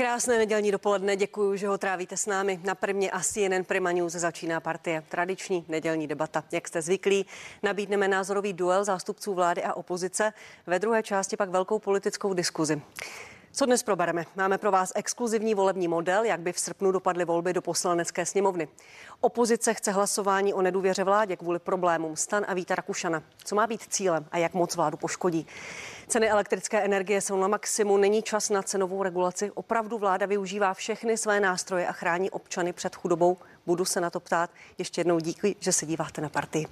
Krásné nedělní dopoledne, děkuji, že ho trávíte s námi. Na prvně asi jen Prima News začíná partie. Tradiční nedělní debata. Jak jste zvyklí, nabídneme názorový duel zástupců vlády a opozice. Ve druhé části pak velkou politickou diskuzi. Co dnes probereme? Máme pro vás exkluzivní volební model, jak by v srpnu dopadly volby do poslanecké sněmovny. Opozice chce hlasování o nedůvěře vládě kvůli problémům Stan a Víta Rakušana. Co má být cílem a jak moc vládu poškodí? Ceny elektrické energie jsou na maximu, není čas na cenovou regulaci. Opravdu vláda využívá všechny své nástroje a chrání občany před chudobou. Budu se na to ptát. Ještě jednou díky, že se díváte na partii.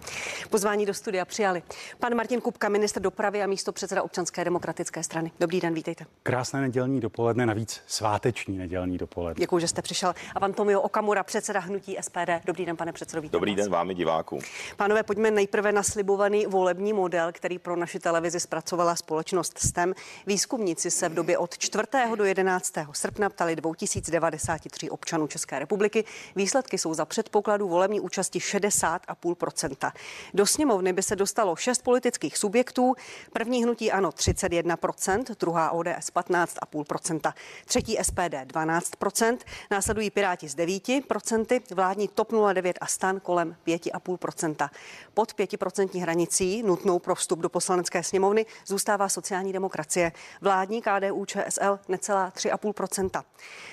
Pozvání do studia přijali. Pan Martin Kupka, ministr dopravy a místo předseda občanské demokratické strany. Dobrý den, vítejte. Krásné nedělní dopoledne, navíc sváteční nedělní dopoledne. Děkuji, že jste přišel. A pan Tomio Okamura, předseda hnutí SPD. Dobrý den, pane předsedo. Dobrý den vámi diváků. Pánové, pojďme nejprve na slibovaný volební model, který pro naši televizi zpracovala společnost STEM. Výzkumníci se v době od 4. do 11. srpna ptali 2093 občanů České republiky. Výsledky jsou za předpokladu volební účasti 60,5%. Do sněmovny by se dostalo šest politických subjektů. První hnutí ano 31%, druhá ODS 15,5%, třetí SPD 12%, následují Piráti s 9%, vládní TOP 09 a STAN kolem 5,5%. Pod 5% hranicí nutnou pro vstup do poslanecké sněmovny zůstává sociální demokracie. Vládní KDU ČSL necelá 3,5%.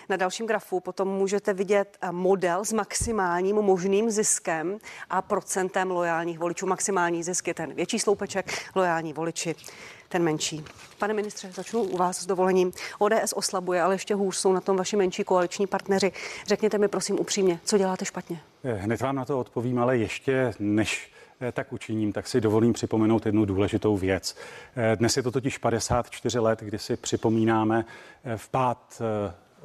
Na dalším grafu potom můžete vidět eh, model s maximálním možným ziskem a procentem lojálních voličů. Maximální zisk je ten větší sloupeček, lojální voliči ten menší. Pane ministře, začnu u vás s dovolením. ODS oslabuje, ale ještě hůř jsou na tom vaši menší koaliční partneři. Řekněte mi prosím upřímně, co děláte špatně? Eh, hned vám na to odpovím, ale ještě než tak učiním, tak si dovolím připomenout jednu důležitou věc. Dnes je to totiž 54 let, kdy si připomínáme vpád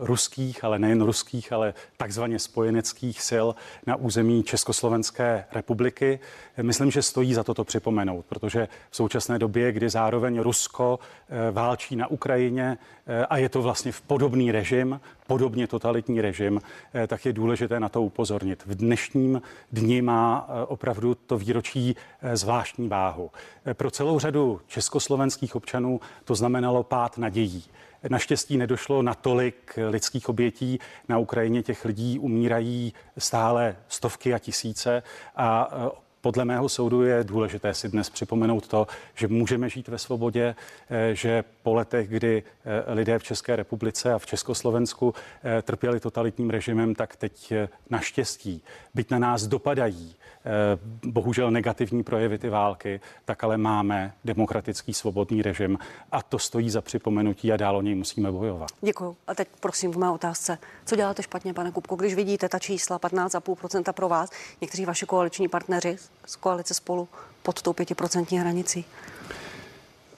ruských, ale nejen ruských, ale takzvaně spojeneckých sil na území Československé republiky. Myslím, že stojí za toto připomenout, protože v současné době, kdy zároveň Rusko eh, válčí na Ukrajině eh, a je to vlastně v podobný režim, podobně totalitní režim, eh, tak je důležité na to upozornit. V dnešním dni má opravdu to výročí zvláštní váhu. Pro celou řadu československých občanů to znamenalo pád nadějí. Naštěstí nedošlo na tolik lidských obětí. Na Ukrajině těch lidí umírají stále stovky a tisíce a e, podle mého soudu je důležité si dnes připomenout to, že můžeme žít ve svobodě, e, že po letech, kdy e, lidé v České republice a v Československu trpěli totalitním režimem, tak teď naštěstí, byť na nás dopadají bohužel negativní projevy ty války, tak ale máme demokratický svobodný režim a to stojí za připomenutí a dál o něj musíme bojovat. Děkuji. A teď prosím k mé otázce. Co děláte špatně, pane Kupko, když vidíte ta čísla 15,5% pro vás, někteří vaši koaliční partneři z koalice spolu pod tou 5% hranicí?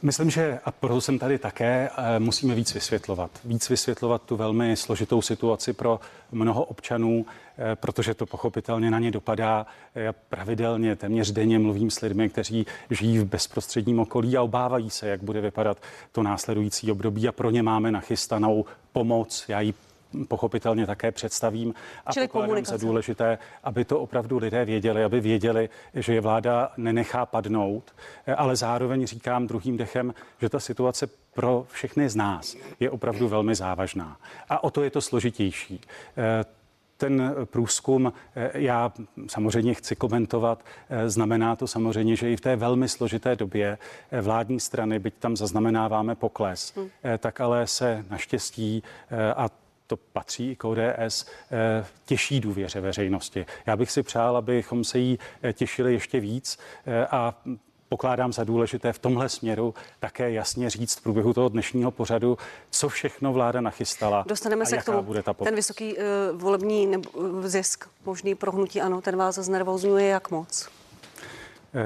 Myslím, že a proto jsem tady také, eh, musíme víc vysvětlovat. Víc vysvětlovat tu velmi složitou situaci pro mnoho občanů, eh, protože to pochopitelně na ně dopadá. Já pravidelně, téměř denně mluvím s lidmi, kteří žijí v bezprostředním okolí a obávají se, jak bude vypadat to následující období a pro ně máme nachystanou pomoc. Já ji pochopitelně také představím. A Čili pokládám za důležité, aby to opravdu lidé věděli, aby věděli, že je vláda nenechá padnout, ale zároveň říkám druhým dechem, že ta situace pro všechny z nás je opravdu velmi závažná. A o to je to složitější ten průzkum já samozřejmě chci komentovat. Znamená to samozřejmě, že i v té velmi složité době vládní strany, byť tam zaznamenáváme pokles, hmm. tak ale se naštěstí a to patří i k ODS, eh, těší důvěře veřejnosti. Já bych si přál, abychom se jí eh, těšili ještě víc eh, a pokládám za důležité v tomhle směru také jasně říct v průběhu toho dnešního pořadu, co všechno vláda nachystala. Dostaneme se k tomu. Bude ta ten vysoký uh, volební nebo, zisk možný prohnutí, ano, ten vás znervozňuje jak moc?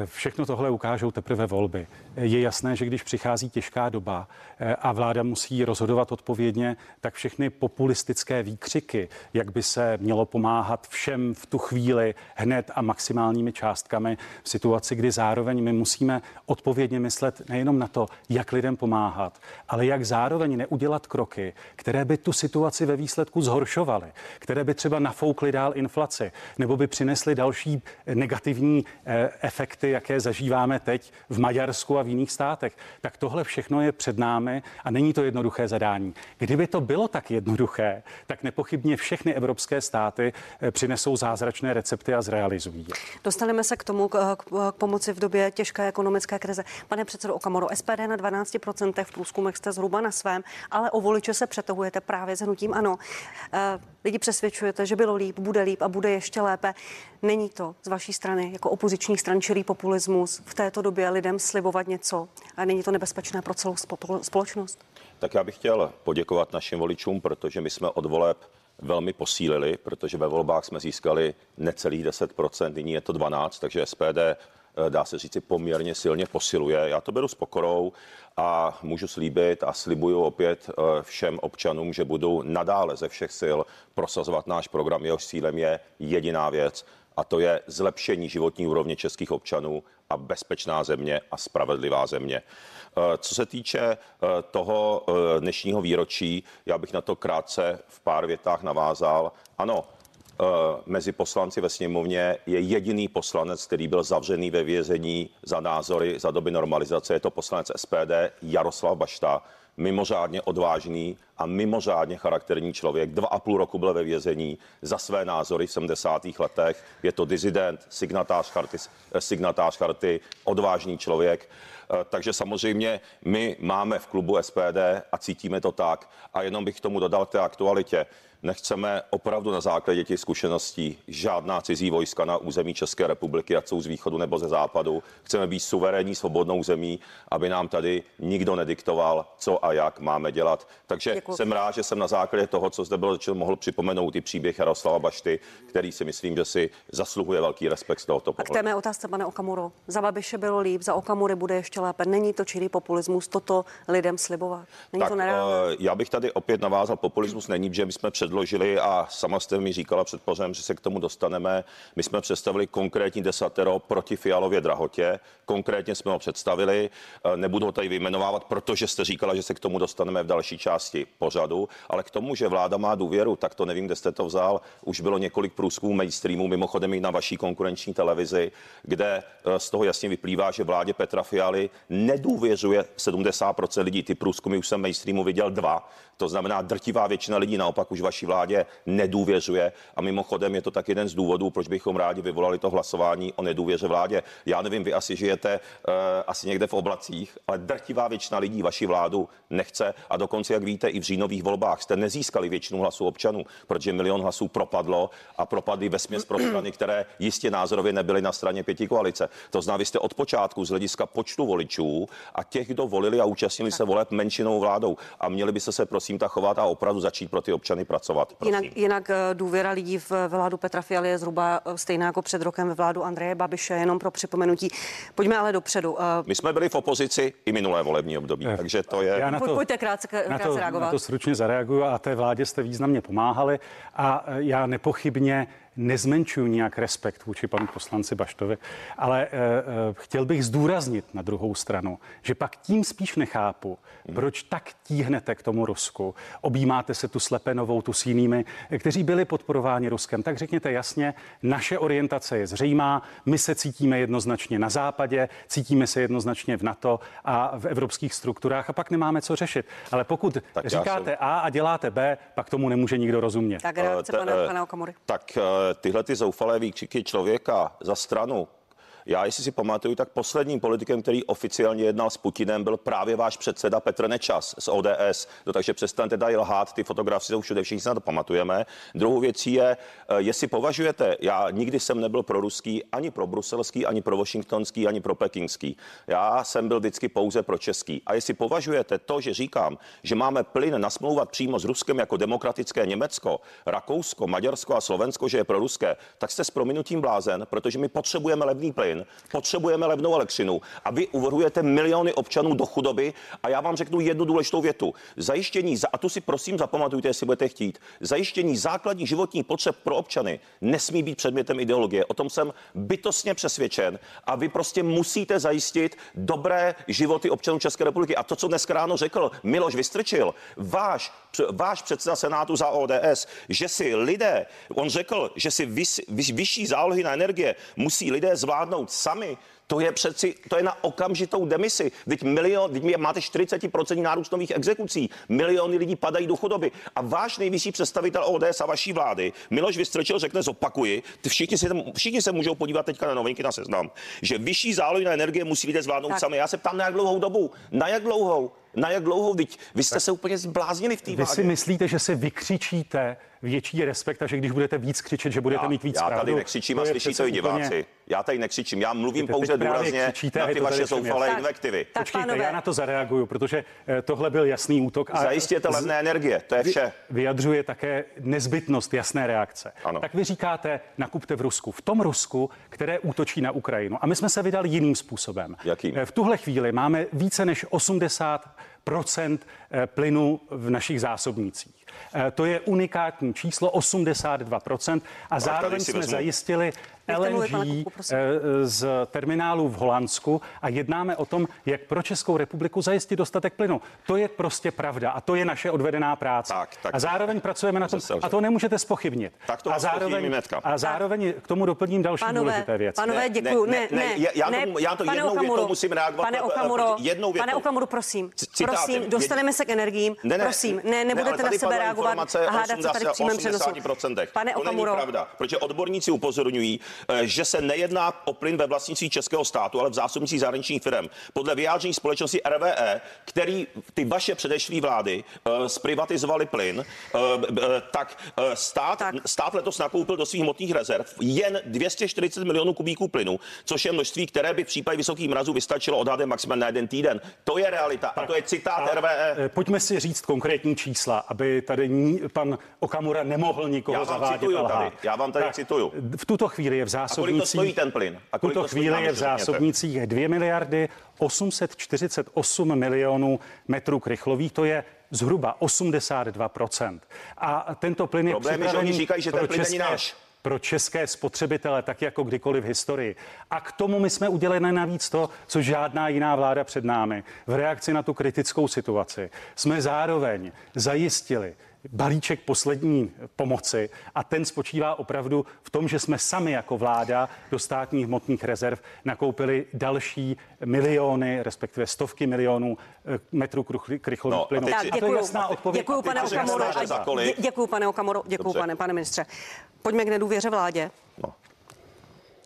Všechno tohle ukážou teprve volby. Je jasné, že když přichází těžká doba eh, a vláda musí rozhodovat odpovědně, tak všechny populistické výkřiky, jak by se mělo pomáhat všem v tu chvíli hned a maximálními částkami v situaci, kdy zároveň my musíme odpovědně myslet nejenom na to, jak lidem pomáhat, ale jak zároveň neudělat kroky, které by tu situaci ve výsledku zhoršovaly, které by třeba nafoukly dál inflaci nebo by přinesly další negativní eh, efekt efekty, jaké zažíváme teď v Maďarsku a v jiných státech. Tak tohle všechno je před námi a není to jednoduché zadání. Kdyby to bylo tak jednoduché, tak nepochybně všechny evropské státy eh, přinesou zázračné recepty a zrealizují. Dostaneme se k tomu, k, k pomoci v době těžké ekonomické krize. Pane předsedo Okamoro, SPD na 12% v průzkumech jste zhruba na svém, ale o voliče se přetahujete právě s hnutím ano. Eh, lidi přesvědčujete, že bylo líp, bude líp a bude ještě lépe. Není to z vaší strany jako opoziční stran čirý populismus v této době lidem slibovat něco a není to nebezpečné pro celou společnost? Tak já bych chtěl poděkovat našim voličům, protože my jsme od voleb velmi posílili, protože ve volbách jsme získali necelých 10%, nyní je to 12%, takže SPD eh, dá se říci, poměrně silně posiluje. Já to beru s pokorou a můžu slíbit a slibuju opět eh, všem občanům, že budu nadále ze všech sil prosazovat náš program. Jehož cílem je jediná věc a to je zlepšení životní úrovně českých občanů a bezpečná země a spravedlivá země. Eh, co se týče eh, toho dnešního výročí, já bych na to krátce v pár větách navázal. Ano, mezi poslanci ve sněmovně je jediný poslanec, který byl zavřený ve vězení za názory za doby normalizace. Je to poslanec SPD Jaroslav Bašta, mimořádně odvážný a mimořádně charakterní člověk. Dva a půl roku byl ve vězení za své názory v 70. letech. Je to dizident, signatář charty, signatář charty odvážný člověk. Eh, takže samozřejmě my máme v klubu SPD a cítíme to tak. A jenom bych k tomu dodal k té aktualitě. Nechceme opravdu na základě těch zkušeností žádná cizí vojska na území České republiky, ať jsou z východu nebo ze západu. Chceme být suverénní, svobodnou zemí, aby nám tady nikdo nediktoval, co a jak máme dělat. Takže Děkuji. jsem rád, že jsem na základě toho, co zde bylo řečeno, mohl připomenout i příběh Jaroslava Bašty, který si myslím, že si zasluhuje velký respekt z tohoto pohledu. A k té mé otázce, pane Okamuro. Za Babiše bylo líp, za Okamury bude ještě lépe. Není to čirý populismus toto lidem slibovat? Není tak, to nereálné? Eh, já bych tady opět navázal, populismus není, že my jsme před předložili a sama jste mi říkala před pořem, že se k tomu dostaneme. My jsme představili konkrétní desatero proti Fialově drahotě. Konkrétně jsme ho představili. E, nebudu ho tady vyjmenovávat, protože jste říkala, že se k tomu dostaneme v další části pořadu. Ale k tomu, že vláda má důvěru, tak to nevím, kde jste to vzal. Už bylo několik průzkumů mainstreamu, mimochodem i na vaší konkurenční televizi, kde e, z toho jasně vyplývá, že vládě Petra Fialy nedůvěřuje 70% lidí. Ty průzkumy už jsem mainstreamu viděl dva. To znamená, drtivá většina lidí naopak už vaší vládě nedůvěřuje. A mimochodem je to tak jeden z důvodů, proč bychom rádi vyvolali to hlasování o nedůvěře vládě. Já nevím, vy asi žijete uh, asi někde v oblacích, ale drtivá většina lidí vaši vládu nechce. A dokonce, jak víte, i v říjnových volbách jste nezískali většinu hlasů občanů, protože milion hlasů propadlo a propadly ve směs pro strany, které jistě názorově nebyly na straně pěti koalice. To znamená, vy jste od počátku z hlediska počtu voličů a těch, kdo volili a účastnili se voleb menšinou vládou. A měli by se se prosím prosím tak chovat a opravdu začít pro ty občany pracovat. Jinak, jinak eh, důvěra lidí v vládu Petra Fialy je zhruba eh, stejná jako před rokem ve vládu Andreje Babiše, jenom pro připomenutí. Pojďme ale dopředu. Eh, My jsme byli v opozici i minulé volební období, eh, takže to je... Já na to, Pojďte krátce, krátce na to, reagovat. Na to stručně zareaguju a té vládě jste významně pomáhali. A já nepochybně nezmenšuju nějak respekt vůči panu poslanci Baštovi, ale uh, chtěl bych zdůraznit na druhou stranu, že pak tím spíš nechápu, proč tak tíhnete k tomu Rusku. Objímáte se tu Slepenovou, tu s jinými, kteří byli podporováni Ruskem. Tak řekněte jasně, naše orientace je zřejmá, my se cítíme jednoznačně na západě, cítíme se jednoznačně v NATO a v evropských strukturách a pak nemáme co řešit. Ale pokud tak říkáte jsem... A a děláte B, pak tomu nemůže nikdo rozumět. Tak reakce uh, pana, pana Okamury. Tak tyhle ty zoufalé výkřiky člověka za stranu, já, jestli si pamatuju, tak posledním politikem, který oficiálně jednal s Putinem, byl právě váš předseda Petr Nečas z ODS. No, takže přestaňte tady lhát, ty fotografie jsou všude, všichni se na to pamatujeme. Druhou věcí je, eh, jestli považujete, já nikdy jsem nebyl pro ruský, ani pro bruselský, ani pro washingtonský, ani pro pekingský. Já jsem byl vždycky pouze pro český. A jestli považujete to, že říkám, že máme plyn nasmlouvat přímo s Ruskem jako demokratické Německo, Rakousko, Maďarsko a Slovensko, že je pro ruské, tak jste s prominutím blázen, protože my potřebujeme levný plyn plyn, potřebujeme levnou elektřinu a vy uvrhujete miliony občanů do chudoby a já vám řeknu jednu důležitou větu. Zajištění, a tu si prosím zapamatujte, jestli budete chtít, zajištění základních životních potřeb pro občany nesmí být předmětem ideologie. O tom jsem bytostně přesvědčen a vy prostě musíte zajistit dobré životy občanů České republiky. A to, co dneska ráno řekl Miloš Vystrčil, váš, váš předseda Senátu za ODS, že si lidé, on řekl, že si vys, vyšší zálohy na energie musí lidé zvládnout sami, To je přeci, to je na okamžitou demisi. Teď milion, teď máte 40% nárůst nových exekucí, miliony lidí padají do chudoby. A váš nejvyšší představitel ODS a vaší vlády, Miloš Vystrčil, řekne, zopakuji, ty všichni, si, všichni se můžou podívat teďka na novinky na seznam, že vyšší zálohy na energie musí lidé zvládnout tak. sami. Já se ptám, na jak dlouhou dobu? Na jak dlouhou? Na jak dlouho? Vy, vy jste se úplně zbláznili v té Vy si myslíte, že si vykřičíte větší respekt a že když budete víc křičet, že budete já, mít víc Já pravdu, tady nekřičím a slyší to i diváci. Já tady nekřičím, já mluvím pouze důrazně na ty vaše zoufalé invektivy. Tak, Počkejte, pánové. já na to zareaguju, protože eh, tohle byl jasný útok. A Zajistěte levné energie, to je vše. Vyjadřuje také nezbytnost jasné reakce. Ano. Tak vy říkáte, nakupte v Rusku. V tom Rusku, které útočí na Ukrajinu. A my jsme se vydali jiným způsobem. Jakým? Eh, v tuhle chvíli máme více než 80 procent eh, plynu v našich zásobnících. To je unikátní číslo 82% a zároveň jsme vezmu. zajistili LNG eh, z terminálu v Holandsku a jednáme o tom, jak pro Českou republiku zajistit dostatek plynu. To je prostě pravda a to je naše odvedená práce. Tak, tak, a zároveň pracujeme na tom, a to nemůžete spochybnit. Tak to a zároveň, a zároveň k tomu doplním další panové, důležité věci. Panové, děkuji. Ne, ne, ne, já, ne, tomu, já to jednou Okamuro, větou musím reagovat. Pane Okamuro, jednou větou. Pane Okamuro, prosím. Citátem, prosím, dostaneme se k energiím. Ne, ne, prosím, ne, nebudete ne, na sebe reagovat a hádat se tady v přímém přenosu. Pane Okamuro. To není pravda, protože odborníci upozorňují, eh, že se nejedná o plyn ve vlastnictví českého státu, ale v zásobnicích zahraničních firm. Podle vyjádření společnosti RVE, který ty vaše předešlé vlády uh, zprivatizovali plyn, uh, tak stát, tak. stát letos nakoupil do svých hmotných rezerv jen 240 milionů kubíků plynu, což je množství, které by v případě vysokých mrazů vystačilo odhadem maximálně na jeden týden. To je realita tak. a to je citát a, RVE. Pojďme si říct konkrétní čísla, aby tady pan Okamura nemohl nikoho Já vám zavádět cituju tady. Já vám tady tak, cituju. V tuto chvíli je v zásobnicích... A kolik to stojí ten plyn? A v tuto chvíli je v zásobnicích 2 miliardy 848 milionů metrů krychlových, to je zhruba 82%. A tento plyn je připravený že oni říkají, že ten plyn není náš pro české spotřebitele, tak jako kdykoliv v historii. A k tomu my jsme udělali navíc to, co žádná jiná vláda před námi. V reakci na tu kritickou situaci jsme zároveň zajistili balíček poslední pomoci a ten spočívá opravdu v tom, že jsme sami jako vláda do státních hmotných rezerv nakoupili další miliony, respektive stovky milionů eh, metrů krychlových no, plynů. Tak, děkuju, děkuju, pane Okamoro, děkuju, pane Okamoro, děkuju, pane, pane ministře. Pojďme k nedůvěře vládě. No.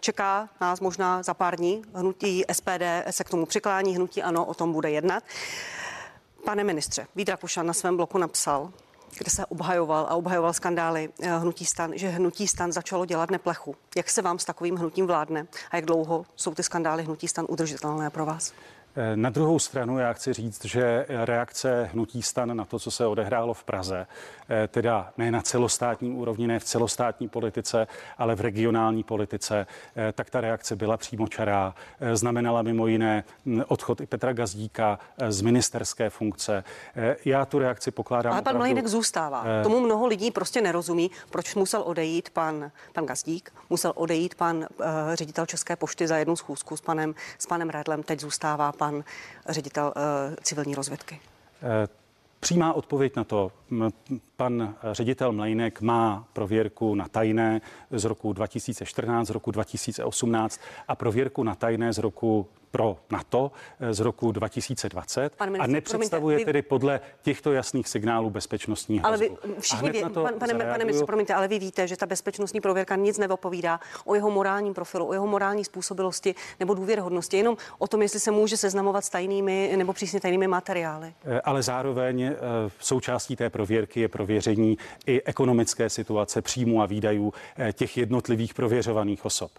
Čeká nás možná za pár dní. Hnutí SPD se k tomu přiklání, hnutí ano, o tom bude jednat. Pane ministře, Vít Rakušan na svém bloku napsal, kde se obhajoval a obhajoval skandály eh, hnutí stan, že hnutí stan začalo dělat neplechu. Jak se vám s takovým hnutím vládne a jak dlouho jsou ty skandály hnutí stan udržitelné pro vás? Na druhou stranu já chci říct, že reakce hnutí stan na to, co se odehrálo v Praze, eh, teda ne na celostátní úrovni, ne v celostátní politice, ale v regionální politice, eh, tak ta reakce byla přímočará. Eh, znamenala mimo jiné hm, odchod i Petra Gazdíka z ministerské funkce. Já tu reakci pokládám. Ale pan Mlejnek zůstává. Tomu mnoho lidí prostě nerozumí, proč musel odejít pan, pan Gazdík, musel odejít pan uh, ředitel České pošty za jednu schůzku s panem, s panem Redlem, teď zůstává pan ředitel uh, civilní rozvědky? Eh, přímá odpověď na to. Pan ředitel Mlejnek má prověrku na tajné z roku 2014, z roku 2018 a prověrku na tajné z roku pro NATO eh, z roku 2020 ministr, a nepředstavuje promiňte, tedy podle těchto jasných signálů bezpečnostní hrozbu. Ale vy všichni ví, pan, pane, pane ministře, promiňte, ale vy víte, že ta bezpečnostní prověrka nic nevopovídá o jeho morálním profilu, o jeho morální způsobilosti nebo důvěrhodnosti, jenom o tom, jestli se může seznamovat s tajnými nebo přísně tajnými materiály. Eh, ale zároveň eh, v součástí té prověrky je prověření i ekonomické situace příjmu a výdajů těch jednotlivých prověřovaných osob.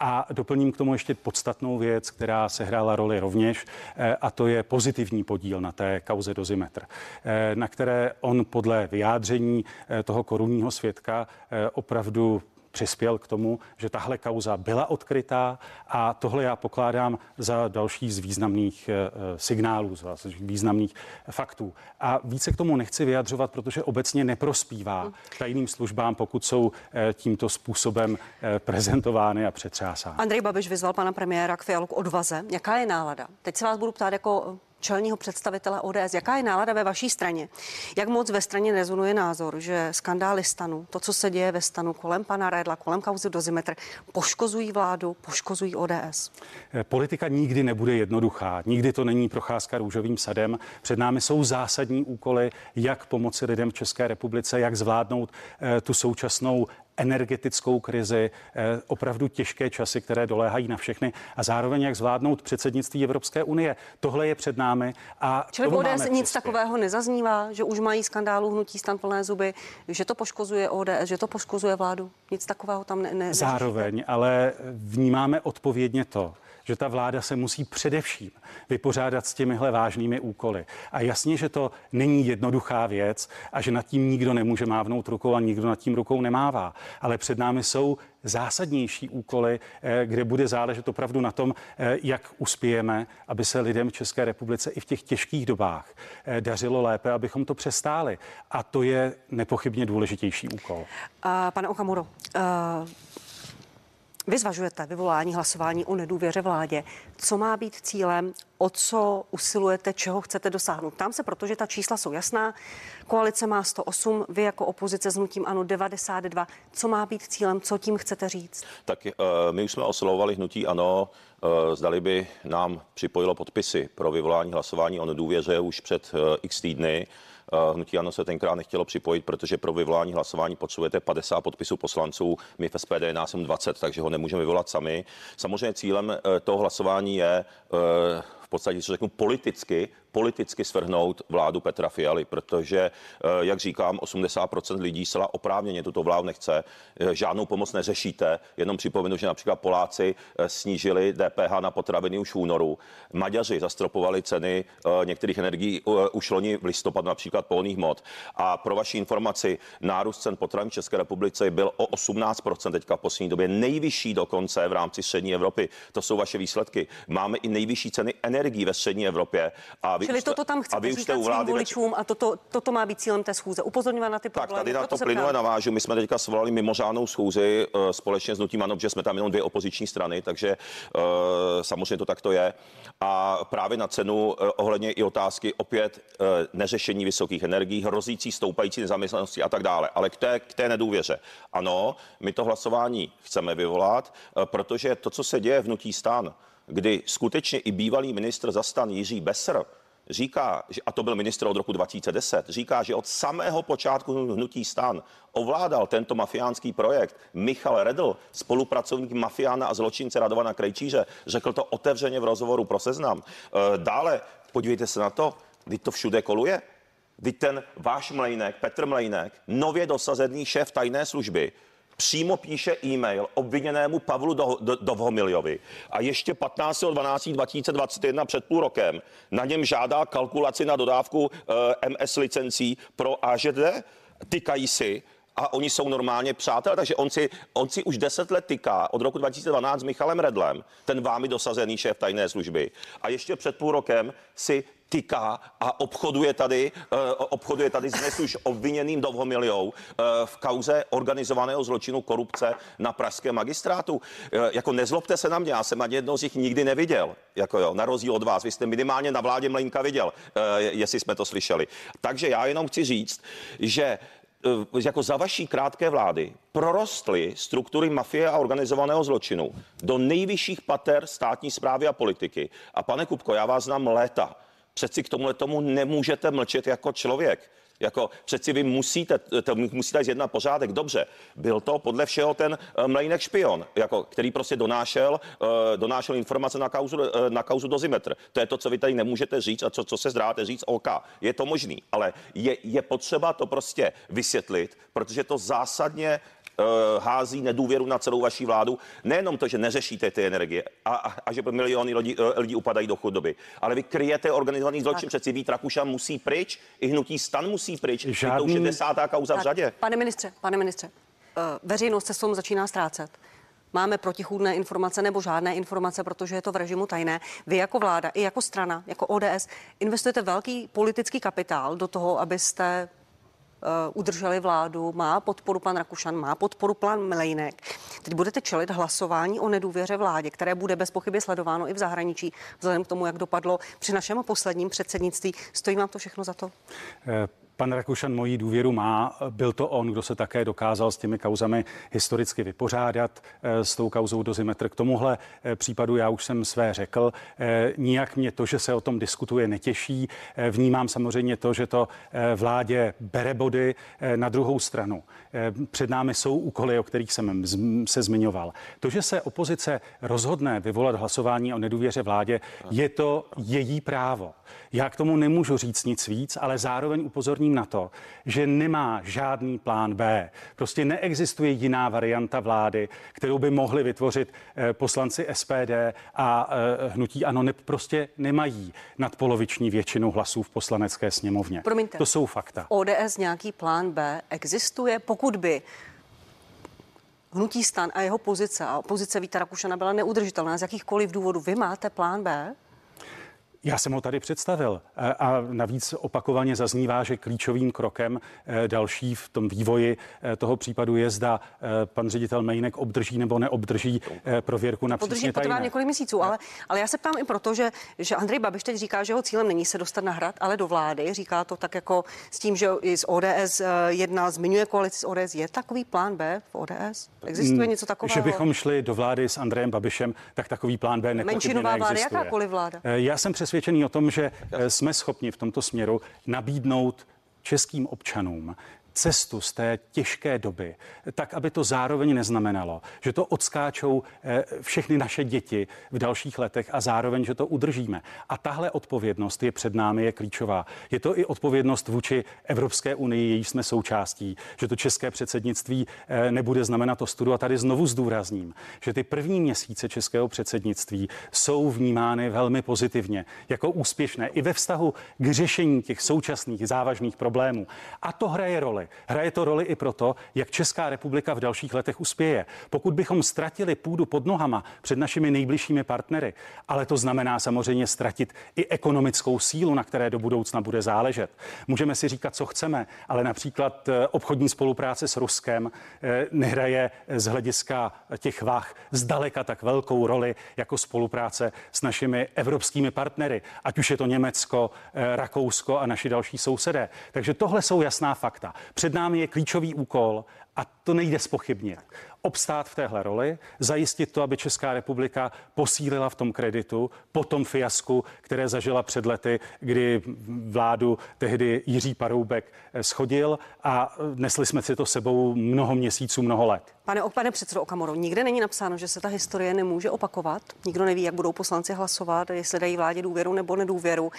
A doplním k tomu ještě podstatnou věc, která sehrála roli rovněž, eh, a to je pozitivní podíl na té kauze dozimetr, eh, na které on podle vyjádření eh, toho korunního svědka opravdu přispěl k tomu, že tahle kauza byla odkrytá a tohle já pokládám za další z významných eh, signálů, z významných faktů. A více k tomu nechci vyjadřovat, protože obecně neprospívá tajným službám, pokud jsou eh, tímto způsobem eh, prezentovány a přetřásány. Andrej Babiš vyzval pana premiéra k Fialu k odvaze. Jaká je nálada? Teď se vás budu ptát jako čelního představitele ODS. Jaká je nálada ve vaší straně? Jak moc ve straně rezonuje názor, že skandály stanu, to, co se děje ve stanu kolem pana Redla, kolem kauzy Dozimetr, poškozují vládu, poškozují ODS? Eh, politika nikdy nebude jednoduchá. Nikdy to není procházka růžovým sadem. Před námi jsou zásadní úkoly, jak pomoci lidem v České republice, jak zvládnout eh, tu současnou energetickou krizi, eh, opravdu těžké časy, které doléhají na všechny a zároveň jak zvládnout předsednictví Evropské unie. Tohle je před námi a Čili ODS nic takového nezaznívá, že už mají skandálu hnutí stan plné zuby, že to poškozuje ODS, že to poškozuje vládu. Nic takového tam ne. ne zároveň, ale vnímáme odpovědně to, že ta vláda se musí především vypořádat s těmihle vážnými úkoly. A jasně, že to není jednoduchá věc a že nad tím nikdo nemůže mávnout rukou a nikdo nad tím rukou nemává. Ale před námi jsou zásadnější úkoly, eh, kde bude záležet opravdu na tom, eh, jak uspějeme, aby se lidem v České republice i v těch těžkých dobách eh, dařilo lépe, abychom to přestáli. A to je nepochybně důležitější úkol. Pane Okamuro, uh vy zvažujete vyvolání hlasování o nedůvěře vládě. Co má být cílem, o co usilujete, čeho chcete dosáhnout? Tam se, protože ta čísla jsou jasná. Koalice má 108, vy jako opozice s nutím ano 92. Co má být cílem, co tím chcete říct? Tak uh, my už jsme oslovovali hnutí ano, uh, zdali by nám připojilo podpisy pro vyvolání hlasování o nedůvěře už před uh, x týdny. Eh, hnutí Ano se tenkrát nechtělo připojit, protože pro vyvolání hlasování potřebujete 50 podpisů poslanců. My v SPD je nás 20, takže ho nemůžeme vyvolat sami. Samozřejmě cílem eh, toho hlasování je eh, v podstatě, co řeknu, politicky politicky svrhnout vládu Petra Fialy, protože, eh, jak říkám, 80% lidí zcela oprávněně tuto vládu nechce. Eh, žádnou pomoc neřešíte. Jenom připomenu, že například Poláci eh, snížili DPH na potraviny už v únoru. Maďaři zastropovali ceny některých energií už loni v listopadu, například polných mod. A pro vaši informaci, nárůst cen potravin v České republice byl o 18% teďka v poslední době, nejvyšší dokonce v rámci střední Evropy. To jsou vaše výsledky. Máme i nejvyšší ceny energií ve střední Evropě. A vy Čili toto tam chcete říkat svým voličům a toto, toto má být cílem té schůze. Upozorňovat na ty problémy. Tak tady na to plynule navážu. My jsme teďka svolali mimořádnou schůzi uh, společně s Nutím Ano, že jsme tam jenom dvě opoziční strany, takže uh, samozřejmě to takto je. A právě na cenu uh, ohledně i otázky opět uh, neřešení vysokých energií, hrozící stoupající nezaměstnanosti a tak dále. Ale k té, k té nedůvěře. Ano, my to hlasování chceme vyvolat, uh, protože to, co se děje v Nutí stan, kdy skutečně i bývalý ministr zastan Jiří Besr říká, a to byl ministr od roku 2010, říká, že od samého počátku hnutí stan ovládal tento mafiánský projekt Michal Redl, spolupracovník mafiána a zločince Radovana Krejčíře. Řekl to otevřeně v rozhovoru pro seznam. E, dále, podívejte se na to, kdy to všude koluje. Kdy ten váš Mlejnek, Petr Mlejnek, nově dosazený šéf tajné služby, přímo píše e-mail obviněnému Pavlu Dovhomiljovi do, a ještě 15.12.2021 před půl rokem na něm žádá kalkulaci na dodávku uh, eh, MS licencí pro AŽD. Tykají si, a oni jsou normálně přátelé, takže on si, on si už deset let tyká od roku 2012 s Michalem Redlem, ten vámi dosazený šéf tajné služby. A ještě před půl rokem si tyká a obchoduje tady, uh, obchoduje tady dnes už obviněným Dovhomiljou uh, v kauze organizovaného zločinu korupce na pražském magistrátu. Uh, jako nezlobte se na mě, já jsem ani jednou z nich nikdy neviděl, jako jo, na rozdíl od vás. Vy jste minimálně na vládě Mlejnka viděl, jestli jsme to slyšeli. Takže já jenom chci říct, že jako za vaší krátké vlády prorostly struktury mafie a organizovaného zločinu do nejvyšších pater státní zprávy a politiky. A pane Kupko, já vás znám léta přeci k tomuhle tomu nemůžete mlčet jako člověk. Jako přeci vy musíte, to musíte zjednat pořádek. Dobře, byl to podle všeho ten eh, Mlejnek špion, jako, který prostě donášel, uh, donášel informace na kauzu, uh, na kauzu dozimetr. To je to, co vy tady nemůžete říct a co, co se zdráte říct, OK, je to možný, ale je, je potřeba to prostě vysvětlit, protože to zásadně hází nedůvěru na celou vaší vládu. Nejenom to, že neřešíte ty energie a, a, a že miliony lidí, uh, lidí upadají do chudoby, ale vy kryjete organizovaný zločin. Přeci Vít Rakušan musí pryč, i hnutí stan musí pryč. Žádný... To už je desátá kauza tak, v řadě. Pane ministře, pane ministře, uh, veřejnost se s tom začíná ztrácet. Máme protichůdné informace nebo žádné informace, protože je to v režimu tajné. Vy jako vláda i jako strana, jako ODS, investujete velký politický kapitál do toho, abyste udrželi vládu, má podporu pan Rakušan, má podporu pan Mlejnek. Teď budete čelit hlasování o nedůvěře vládě, které bude bez pochyby sledováno i v zahraničí, vzhledem k tomu, jak dopadlo při našem posledním předsednictví. Stojí vám to všechno za to? Eh, Pan Rakušan mojí důvěru má. Byl to on, kdo se také dokázal s těmi kauzami historicky vypořádat, eh, s tou kauzou dozimetr. K tomuhle eh, případu já už jsem své řekl. Eh, nijak mě to, že se o tom diskutuje, netěší. Vnímám samozřejmě to, že to vládě bere body na druhou stranu. Před námi jsou úkoly, o kterých jsem se zmiňoval. To, že se opozice rozhodne vyvolat hlasování o nedůvěře vládě, je to její právo. Já k tomu nemůžu říct nic víc, ale zároveň upozorním na to, že nemá žádný plán B. Prostě neexistuje jiná varianta vlády, kterou by mohli vytvořit eh, poslanci SPD a eh, hnutí ANO ne, prostě nemají nadpoloviční většinu hlasů v poslanecké sněmovně. Promiňte, to jsou fakta. ODS nějaký plán B existuje, pokud by hnutí stan a jeho pozice a pozice Víta Rakušana byla neudržitelná z jakýchkoliv důvodů. Vy máte plán B? Já jsem ho tady představil a navíc opakovaně zaznívá, že klíčovým krokem eh, další v tom vývoji eh, toho případu je, zda eh, pan ředitel Mejnek obdrží nebo neobdrží prověrku na přísně tajné. několik měsíců, ale, ale já se ptám i proto, že, že Andrej Babiš teď říká, že jeho cílem není se dostat na hrad, ale do vlády. Říká to tak jako s tím, že i z ODS jedna zmiňuje koalici z ODS. Je takový plán B v ODS? Existuje hmm, něco takového? Že bychom šli do vlády s Andrejem Babišem, tak takový plán B nepochybně Menšinová vláda, jakákoliv vláda? Já jsem přesvědčený o tom, že eh, jsme schopni v tomto směru nabídnout českým občanům cestu z té těžké doby, tak aby to zároveň neznamenalo, že to odskáčou eh, všechny naše děti v dalších letech a zároveň, že to udržíme. A tahle odpovědnost je před námi, je klíčová. Je to i odpovědnost vůči Evropské unii, její jsme součástí, že to české předsednictví eh, nebude znamenat ostudu. A tady znovu zdůrazním, že ty první měsíce českého předsednictví jsou vnímány velmi pozitivně, jako úspěšné i ve vztahu k řešení těch současných závažných problémů. A to hraje roli. Hraje to roli i proto, jak Česká republika v dalších letech uspěje. Pokud bychom ztratili půdu pod nohama před našimi nejbližšími partnery, ale to znamená samozřejmě ztratit i ekonomickou sílu, na které do budoucna bude záležet. Můžeme si říkat, co chceme, ale například eh, obchodní spolupráce s Ruskem eh, nehraje z hlediska těch vah zdaleka tak velkou roli jako spolupráce s našimi evropskými partnery, ať už je to Německo, eh, Rakousko a naši další sousedé. Takže tohle jsou jasná fakta. Před námi je klíčový úkol a to nejde spochybnit. Obstát v téhle roli, zajistit to, aby Česká republika posílila v tom kreditu po tom fiasku, které zažila před lety, kdy vládu tehdy Jiří Paroubek eh, schodil a eh, nesli jsme si to sebou mnoho měsíců, mnoho let. Pane, pane předsedo Okamoro, nikde není napsáno, že se ta historie nemůže opakovat. Nikdo neví, jak budou poslanci hlasovat, jestli dají vládě důvěru nebo nedůvěru.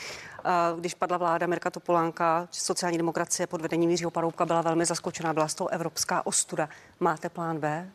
Když padla vláda Mirka Topolánka, sociální demokracie pod vedením Jiřího Paroubka byla velmi zaskočená, byla z toho evropská ostuda. Máte plán B?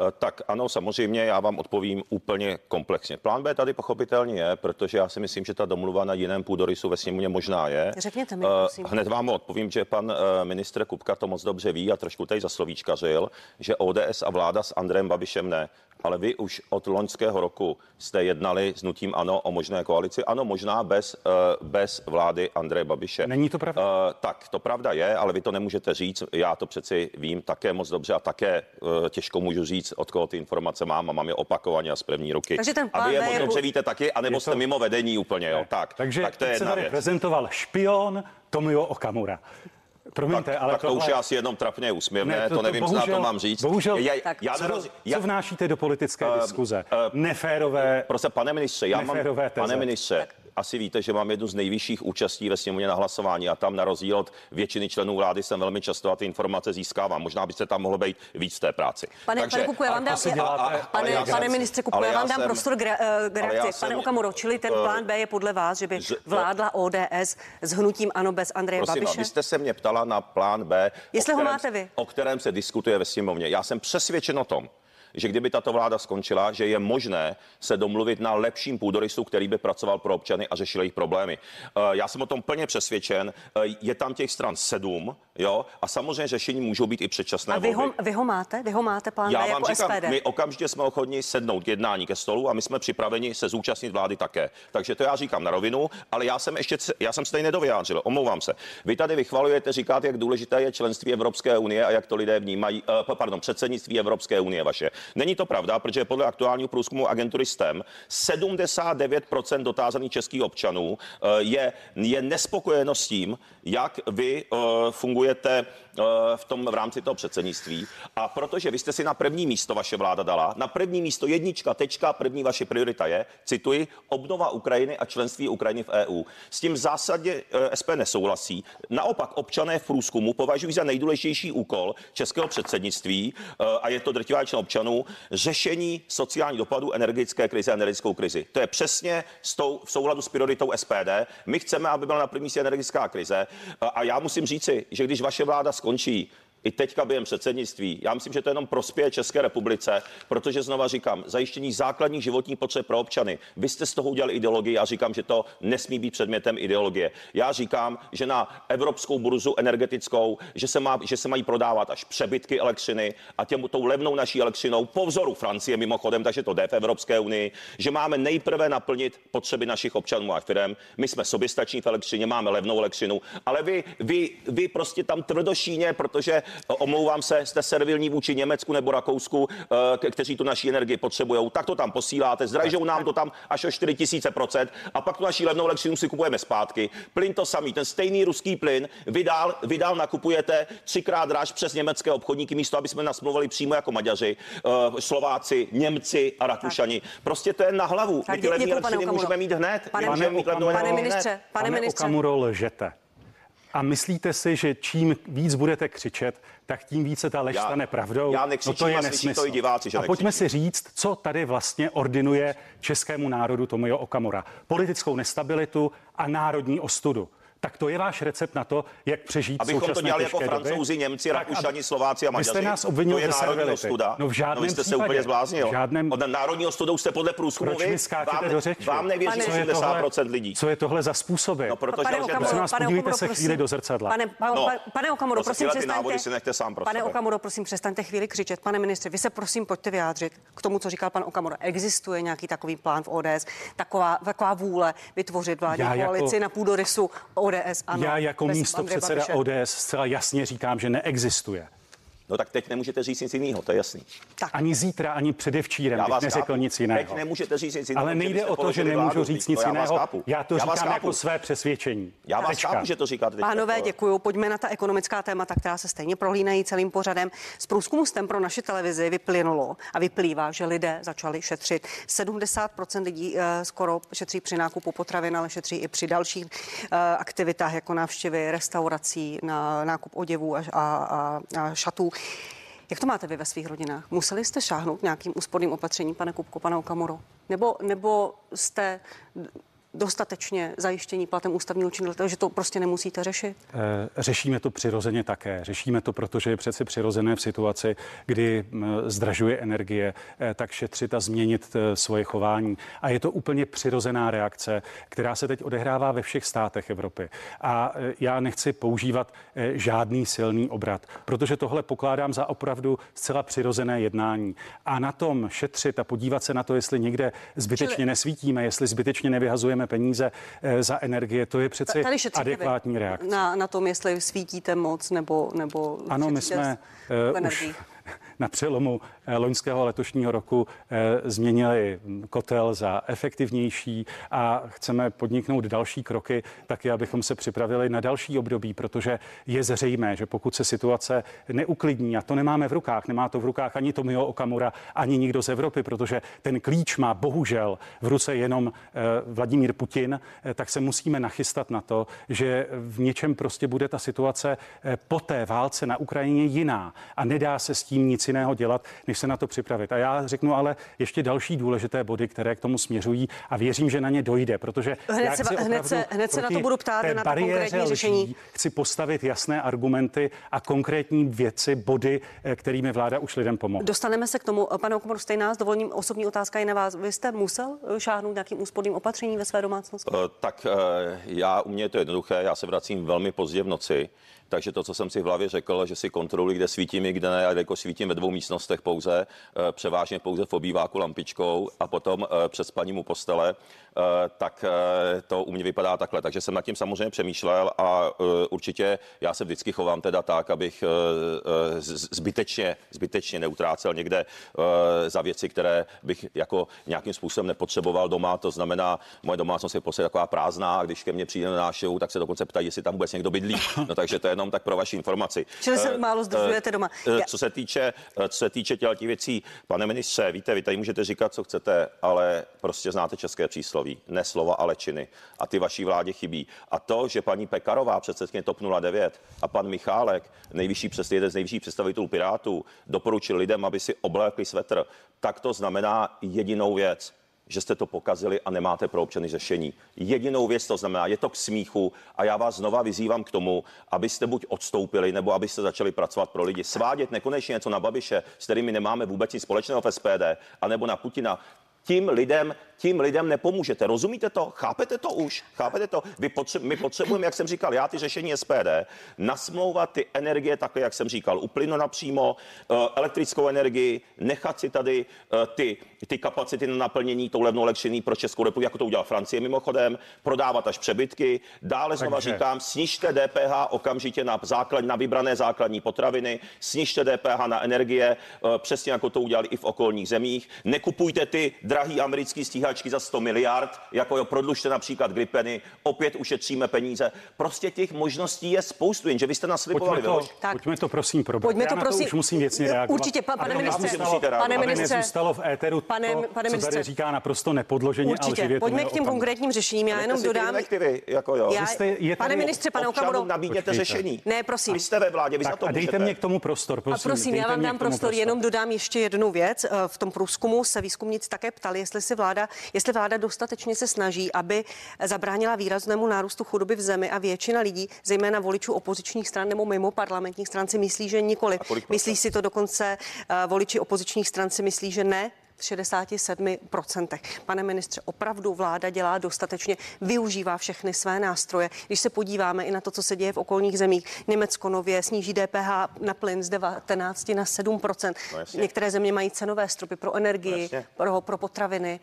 Eh, tak ano, samozřejmě já vám odpovím úplně komplexně. Plán B tady pochopitelně je, protože já si myslím, že ta domluva na jiném půdorysu ve sněmovně možná je. Řekněte mi, eh, prosím. Hned vám odpovím, že pan eh, ministr Kupka to moc dobře ví a trošku tady za slovíčkařil, že ODS a vláda s Andrem Babišem ne ale vy už od loňského roku jste jednali s nutím ANO o možné koalici. Ano, možná bez, bez vlády Andreje Babiše. Není to pravda? Tak, to pravda je, ale vy to nemůžete říct. Já to přeci vím také moc dobře a také uh, těžko můžu říct, od koho ty informace mám a mám je opakovaně a z první ruky. Takže ten a vy je moc dobře víte taky, anebo jste to... mimo vedení úplně, jo. Tak, Takže tak to je jedna se věc. prezentoval špion Tomio Okamura. Promiňte, tak, ale tak tohle... to už je asi jenom trapně úsměvné, ne, to, to, to nevím, bohužel, co na to mám říct. Bohužel, já, tak, já, co, já, co vnášíte do politické uh, diskuze? Uh, Neférové Prostě, pane ministře, já mám, pane ministře, tak asi víte, že mám jednu z nejvyšších účastí ve sněmovně na hlasování a tam na rozdíl od většiny členů vlády jsem velmi často a ty informace získávám. Možná byste tam mohlo být víc té práci. Pane, Takže, pane Kukuje, vám dám, a, a, a, pane, já pane ministře Kukuje, vám dám jsem, prostor k, uh, k reakci. Pane Okamuro, čili ten plán B je podle vás, že by vládla ODS s hnutím ANO bez Andreje prosím, Babiše? Vy jste se mě ptala na plán B, Jestli o kterém, ho máte vy. o kterém se diskutuje ve sněmovně. Já jsem přesvědčen o tom, že kdyby tato vláda skončila, že je možné se domluvit na lepším půdorysu, který by pracoval pro občany a řešil jejich problémy. Eh, já jsem o tom plně přesvědčen. Eh, je tam těch stran sedm, jo, a samozřejmě řešení můžou být i předčasné A vy ho, vy ho máte? Vy ho máte, pán Já vám jako říkám, SPD? my okamžitě jsme ochotni sednout k jednání ke stolu a my jsme připraveni se zúčastnit vlády také. Takže to já říkám na rovinu, ale já jsem ještě, já jsem stejně nedovyjádřil, omlouvám se. Vy tady vychvalujete, říkáte, jak důležité je členství Evropské unie a jak to lidé vnímají, uh, pardon, předsednictví Evropské unie vaše. Není to pravda, protože podle aktuálního průzkumu agentury STEM 79% dotázaných českých občanů uh, je, je nespokojeno s tím, jak vy uh, fungujete v tom v rámci toho předsednictví. A protože vy jste si na první místo vaše vláda dala, na první místo jednička, tečka, první vaše priorita je, cituji, obnova Ukrajiny a členství Ukrajiny v EU. S tím v zásadě uh, SP nesouhlasí. Naopak občané v průzkumu považují za nejdůležitější úkol českého předsednictví uh, a je to drtivá většina občanů řešení sociálních dopadů energetické krize a energetickou krizi. To je přesně s tou, v souladu s prioritou SPD. My chceme, aby byla na první místě energetická krize a já musím říci, že když vaše vláda skončí, i teďka během předsednictví. Já myslím, že to jenom prospěje České republice, protože znova říkám, zajištění základních životních potřeb pro občany. Vy jste z toho udělali ideologii a říkám, že to nesmí být předmětem ideologie. Já říkám, že na evropskou burzu energetickou, že se, má, že se mají prodávat až přebytky elektřiny a těm tou levnou naší elektřinou po vzoru Francie mimochodem, takže to jde v Evropské unii, že máme nejprve naplnit potřeby našich občanů a firm. My jsme soběstační v elektřině, máme levnou elektřinu, ale vy, vy, vy prostě tam tvrdošíně, protože omlouvám se, jste servilní vůči Německu nebo Rakousku, eh, kteří tu naší energii potřebují, tak to tam posíláte, zdražou nám to tam až o 4000 procent a pak tu naší levnou elektřinu si kupujeme zpátky. Plyn to samý, ten stejný ruský plyn vy dál, vy dál nakupujete třikrát dráž přes německé obchodníky místo, aby jsme nasmluvali přímo jako Maďaři, eh, Slováci, Němci a Rakušani. Prostě to je na hlavu. Tak My ty levné pane elektřiny můžeme mít hned. Pane- My můžeme mít levnou Pane energii hned. ministře, pane Pane ministře. Okamuro, lžete. A myslíte si, že čím víc budete křičet, tak tím více ta lež Já- stane pravdou? já nekřičím no to je slyší to nesmysl. i diváci, že A pojďme nekřičím. si říct, co tady vlastně ordinuje českému národu Tomio Okamura. Politickou nestabilitu a národní ostudu. Tak to je váš recept na to, jak přežít Abychom to současné dělali jako doby? Francouzi, Němci, Tak, Rakušani, Slováci a Vy Maďaři. jste nás obvinil to je národní ostuda. No v žádném no, vy jste se případě. úplně zbláznil. V žádném- Od národní ostudou jste podle průzkumu Proč vy. vám, do řeči? Vám nevěří Pane- Co je 80% lidí. Co je tohle za způsoby? No, protože Pane. Okamuro, Prosím vás, pane podívejte se chvíli do zrcadla. Pane, pa, No, pa, pane Okamuro, to se prosím, přestaňte. návody si nechte sám pro pane. Okamuro, prosím, přestaňte chvíli křičet. Pane ministře, vy se prosím pojďte vyjádřit k tomu, co říkal pan Okamuro. Existuje nějaký takový plán v ODS, taková, taková vůle vytvořit vládní jako- koalici na půdorysu ODS? Ano, Já jako místo předseda. ODS zcela jasně říkám, že neexistuje. No tak teď nemůžete říct nic jiného, to je jasný. Tak. Ani zítra, ani předevčírem Já bych vás neřekl chápu. nic jiného. Teď nemůžete říct nic jiného. Ale nejde o to, že nemůžu vládu. říct To nic já vás jiného. chápu. Já to Já vás říkám jako své přesvědčení. Já vás Tečka. chápu, že to říkáte. Pánové, děkuji. Pojďme na ta ekonomická témata, která se stejně prohlínají celým pořadem. Z průzkumu STEM pro naši televizi vyplynulo a vyplývá, že lidé začali šetřit. 70% lidí eh, skoro šetří při nákupu potravin, ale šetří i při dalších eh, aktivitách, jako návštěvy restaurací, na nákup oděvů a, a, a, a šatů. Jak to máte vy ve svých rodinách? Museli jste šáhnout nějakým úsporným opatřením, pane Kupko, pane Okamuro? Nebo, nebo jste dostatečně zajištění platem ústavního činitele, že to prostě nemusíte řešit? Eh, Řešíme to přirozeně také. Řešíme to, protože je přeci přirozené v situaci, kdy m, zdražuje energie, eh, tak šetřit a změnit eh, svoje chování. A je to úplně přirozená reakce, která se teď odehrává ve všech státech Evropy. A eh, já nechci používat eh, žádný silný obrat, protože tohle pokládám za opravdu zcela přirozené jednání. A na tom šetřit a podívat se na to, jestli někde zbytečně Čili- nesvítíme, jestli zbytečně nevyhazujeme peníze eh, za energie, to je přeci Tady adekvátní reakce. Na, na tom, jestli svítíte moc nebo, nebo Ano, my jsme uh, už na přelomu eh, loňského letošního roku eh, změnili kotel za efektivnější a chceme podniknout další kroky, taky abychom se připravili na další období, protože je zřejmé, že pokud se situace neuklidní, a to nemáme v rukách, nemá to v rukách ani Tomio Okamura, ani nikdo z Evropy, protože ten klíč má bohužel v ruce jenom eh, Vladimír Putin, tak se musíme nachystat na to, že v něčem prostě bude ta situace po té válce na Ukrajině jiná a nedá se s tím nic nic jiného dělat, než se na to připravit. A já řeknu ale ještě další důležité body, které k tomu směřují a věřím, že na ně dojde, protože hned se, hned se, hned se na to budu ptát, na to konkrétní řešení. Chci postavit jasné argumenty a konkrétní věci, body, eh, kterými vláda už lidem pomohla. Dostaneme se k tomu. Pane Okomoru, stejná s dovolením osobní otázka i na vás. Vy jste musel eh, šáhnout nějakým úsporným opatřením ve své domácnosti? Uh, tak uh, já u mě je to jednoduché, já se vracím velmi pozdě v noci. Takže to, co jsem si v hlavě řekl, že si kontroluji, kde svítím i kde ne, a jako svítím ve dvou místnostech pouze, eh, převážně pouze v obýváku lampičkou a potom eh, přes spaním u postele, tak to u mě vypadá takhle. Takže jsem nad tím samozřejmě přemýšlel a určitě já se vždycky chovám teda tak, abych zbytečně, zbytečně neutrácel někde za věci, které bych jako nějakým způsobem nepotřeboval doma. To znamená, moje domácnost je prostě taková prázdná a když ke mně přijde na návštěvu, tak se dokonce ptají, jestli tam vůbec někdo bydlí. No takže to je jenom tak pro vaši informaci. Čili se málo zdržujete doma. Co se týče, co se týče těch věcí, pane ministře, víte, vy tady můžete říkat, co chcete, ale prostě znáte české přísloví. Ne slova, ale činy. A ty vaší vládě chybí. A to, že paní Pekarová, předsedkyně TOP 09 a pan Michálek, nejvyšší jeden z nejvyšších představitelů Pirátů, doporučil lidem, aby si oblékli svetr, tak to znamená jedinou věc že jste to pokazili a nemáte pro občany řešení. Jedinou věc to znamená, je to k smíchu a já vás znova vyzývám k tomu, abyste buď odstoupili, nebo abyste začali pracovat pro lidi. Svádět nekonečně něco na Babiše, s kterými nemáme vůbec nic společného v SPD, anebo na Putina, tím lidem, tím lidem nepomůžete. Rozumíte to? Chápete to už? Chápete to? Vy potře- my potřebujeme, jak jsem říkal, já ty řešení SPD, nasmlouvat ty energie takhle, jak jsem říkal, u plynu napřímo, uh, elektrickou energii, nechat si tady uh, ty, ty kapacity na naplnění tou levnou elektřiní pro Českou republiku, jako to udělala Francie mimochodem, prodávat až přebytky. Dále znova Takže... říkám, snižte DPH okamžitě na, základ, na vybrané základní potraviny, snižte DPH na energie, uh, přesně jako to udělali i v okolních zemích. Nekupujte ty drahý americký stíhačky za 100 miliard, jako jo, prodlužte například Gripeny, opět ušetříme peníze. Prostě těch možností je spoustu, jenže vy jste naslibovali. Pojďme to, tak. pojďme to prosím probrat. Pojďme to prosím. to už musím věcně reagovat. Určitě, pa, pane ministře. Pane ministře. Zůstalo v éteru pane, to, pane ministře. co tady říká naprosto nepodloženě, Určitě. ale Pojďme k těm konkrétním řešením. Já jenom dodám. jako jo. Já, pane ministře, pane Okamuro. Nabídněte řešení. Ne, prosím. Vy jste ve vládě, vy za to A dejte mě k tomu prostor, prosím. A prosím, já vám dám prostor, jenom dodám ještě jednu věc. Eh, v tom průzkumu se výzkumníci také ptali, jestli si vláda jestli vláda dostatečně se snaží, aby zabránila výraznému nárůstu chudoby v zemi a většina lidí, zejména voličů opozičních stran nebo mimo parlamentních stran, si myslí, že nikoli. Myslí si to dokonce uh, voliči opozičních stran si myslí, že ne, v 67%. Pane ministře, opravdu vláda dělá dostatečně, využívá všechny své nástroje. Když se podíváme i na to, co se děje v okolních zemích, Německo nově sníží DPH na plyn z 19 na 7%. No Některé země mají cenové stropy pro energii, no pro, pro potraviny,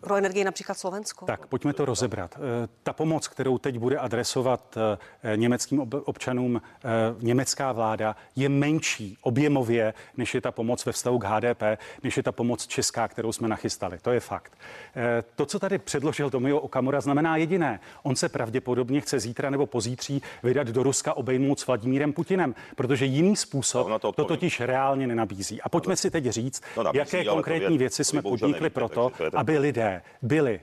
pro energii například Slovensko. Tak pojďme to rozebrat. Eh, ta pomoc, kterou teď bude adresovat eh, německým občanům eh, německá vláda, je menší objemově, než je ta pomoc ve vztahu k HDP, než je ta pomoc česká Česká, kterou jsme nachystali. To je fakt. Eh, to, co tady předložil Tomio Okamura, znamená jediné. On se pravděpodobně chce zítra nebo pozítří vydat do Ruska obejmout s Vladimírem Putinem, protože jiný způsob no, to, to totiž reálně nenabízí. A pojďme si teď říct, no, nabízí, jaké konkrétní věci jsme podnikli proto, aby lidé byli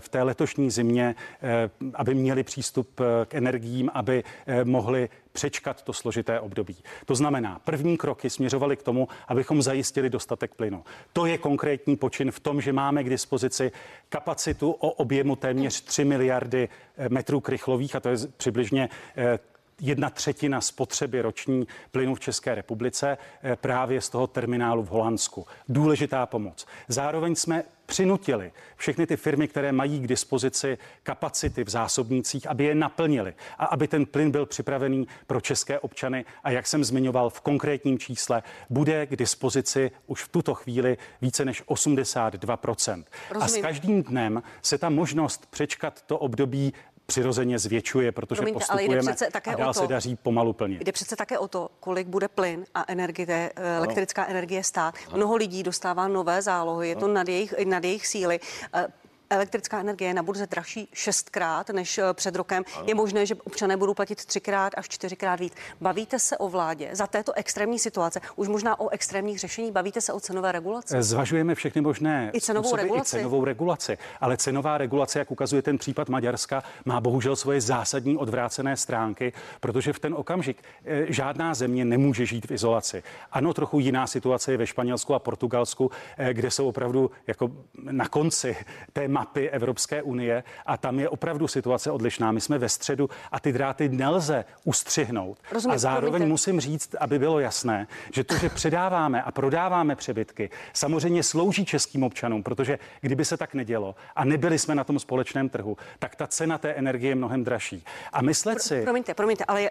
v té letošní zimě, eh, aby měli přístup eh, k energiím, aby mohli přečkat to složité období. To znamená, první kroky směřovaly k tomu, abychom zajistili dostatek plynu. To je konkrétní počin v tom, že máme k dispozici kapacitu o objemu téměř 3 miliardy metrů krychlových, a to je přibližně jedna třetina spotřeby roční plynu v České republice právě z toho terminálu v Holandsku. Důležitá pomoc. Zároveň jsme přinutili všechny ty firmy, které mají k dispozici kapacity v zásobnících, aby je naplnili a aby ten plyn byl připravený pro české občany. A jak jsem zmiňoval v konkrétním čísle, bude k dispozici už v tuto chvíli více než 82%. Rozumím. A s každým dnem se ta možnost přečkat to období přirozeně zvětšuje, protože Promiňte, postupujeme ale také a dál to, se daří pomalu plně. Jde přece také o to, kolik bude plyn a energie, eh, elektrická ano. energie stát. Ano. Mnoho lidí dostává nové zálohy, je to nad jejich, nad jejich síly. Eh, elektrická energie je na burze dražší šestkrát než eh, před rokem. Ano. Je možné, že občané budou platit třikrát až čtyřikrát víc. Bavíte se o vládě za této extrémní situace, už možná o extrémních řešení, bavíte se o cenové regulaci? Zvažujeme všechny možné I cenovou způsoby, regulaci. I cenovou regulaci. Ale cenová regulace, jak ukazuje ten případ Maďarska, má bohužel svoje zásadní odvrácené stránky, protože v ten okamžik eh, žádná země nemůže žít v izolaci. Ano, trochu jiná situace je ve Španělsku a Portugalsku, eh, kde jsou opravdu jako na konci té mapy Evropské unie a tam je opravdu situace odlišná. My jsme ve středu a ty dráty nelze ustřihnout. Rozumím, a zároveň promiňte. musím říct, aby bylo jasné, že to, že předáváme a prodáváme přebytky, samozřejmě slouží českým občanům, protože kdyby se tak nedělo a nebyli jsme na tom společném trhu, tak ta cena té energie je mnohem dražší. A myslet si, Promiňte, promiňte, ale je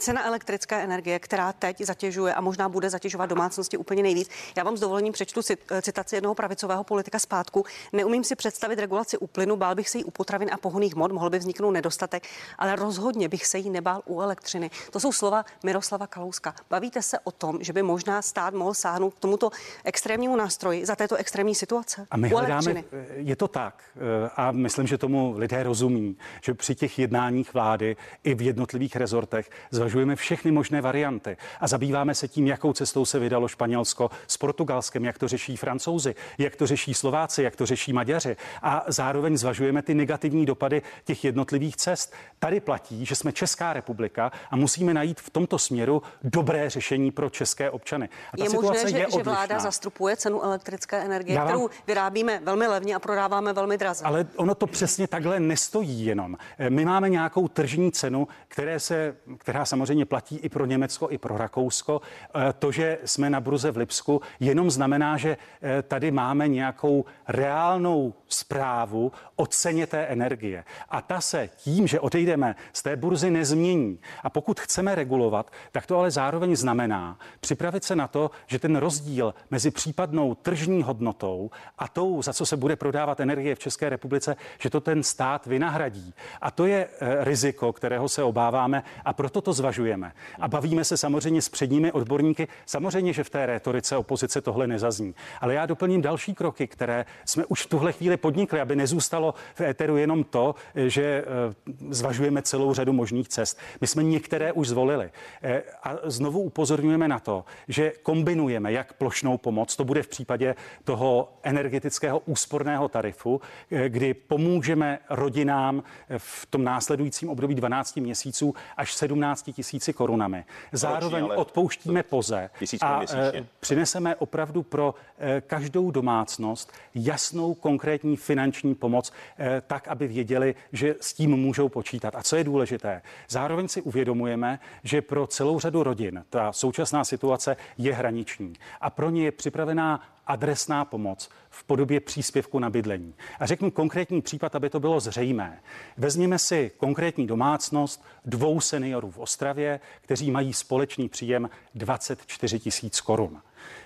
cena elektrické energie, která teď zatěžuje a možná bude zatěžovat domácnosti úplně nejvíc. Já vám s dovolením přečtu cit- citaci jednoho pravicového politika zpátku. Neumím si představit regulaci u plynu, bál bych se jí u potravin a pohoných hmot, mohl by vzniknout nedostatek, ale rozhodně bych se jí nebál u elektřiny. To jsou slova Miroslava Kalouska. Bavíte se o tom, že by možná stát mohl sáhnout k tomuto extrémnímu nástroji za této extrémní situace? A my u hledáme, je to tak eh, a myslím, že tomu lidé rozumí, že při těch jednáních vlády i v jednotlivých rezortech zvažujeme všechny možné varianty a zabýváme se tím, jakou cestou se vydalo Španělsko s Portugalskem, jak to řeší Francouzi, jak to řeší Slováci, jak to řeší Maďaři a zároveň zvažujeme ty negativní dopady těch jednotlivých cest. Tady platí, že jsme Česká republika a musíme najít v tomto směru dobré řešení pro české občany. A ta Je situace možné, že, je že vláda odlišná. zastropuje cenu elektrické energie, Já vám- kterou vyrábíme velmi levně a prodáváme velmi draze. Ale ono to přesně takhle nestojí jenom. Eh, My máme nějakou tržní cenu, které se, která samozřejmě platí i pro Německo, i pro Rakousko. Eh, To, že jsme na bruze v Lipsku, jenom znamená, že eh, tady máme nějakou reálnou zprávu o ceně té energie. A ta se tím, že odejdeme z té burzy, nezmění. A pokud chceme regulovat, tak to ale zároveň znamená připravit se na to, že ten rozdíl mezi případnou tržní hodnotou a tou, za co se bude prodávat energie v České republice, že to ten stát vynahradí. A to je eh, riziko, kterého se obáváme a proto to zvažujeme. A bavíme se samozřejmě s předními odborníky. Samozřejmě, že v té rétorice opozice tohle nezazní. Ale já doplním další kroky, které jsme už v tuhle chvíli podnikli, aby nezůstalo v éteru jenom to, že eh, zvažujeme celou řadu možných cest. My jsme některé už zvolili. Eh, A znovu upozorňujeme na to, že kombinujeme jak plošnou pomoc, to bude v případě toho energetického úsporného tarifu, eh, kdy pomůžeme rodinám v tom následujícím období 12 měsíců až 17 tisíci korunami. Zároveň ale- odpouštíme poze a měsíčně. eh, přineseme opravdu pro eh, každou domácnost jasnou konkrétní finanční pomoc, eh, tak, aby věděli, že s tím můžou počítat. A co je důležité, zároveň si uvědomujeme, že pro celou řadu rodin ta současná situace je hraniční a pro ně je připravená adresná pomoc v podobě příspěvku na bydlení. A řeknu konkrétní případ, aby to bylo zřejmé. Vezměme si konkrétní domácnost dvou seniorů v Ostravě, kteří mají společný příjem 24 tisíc korun.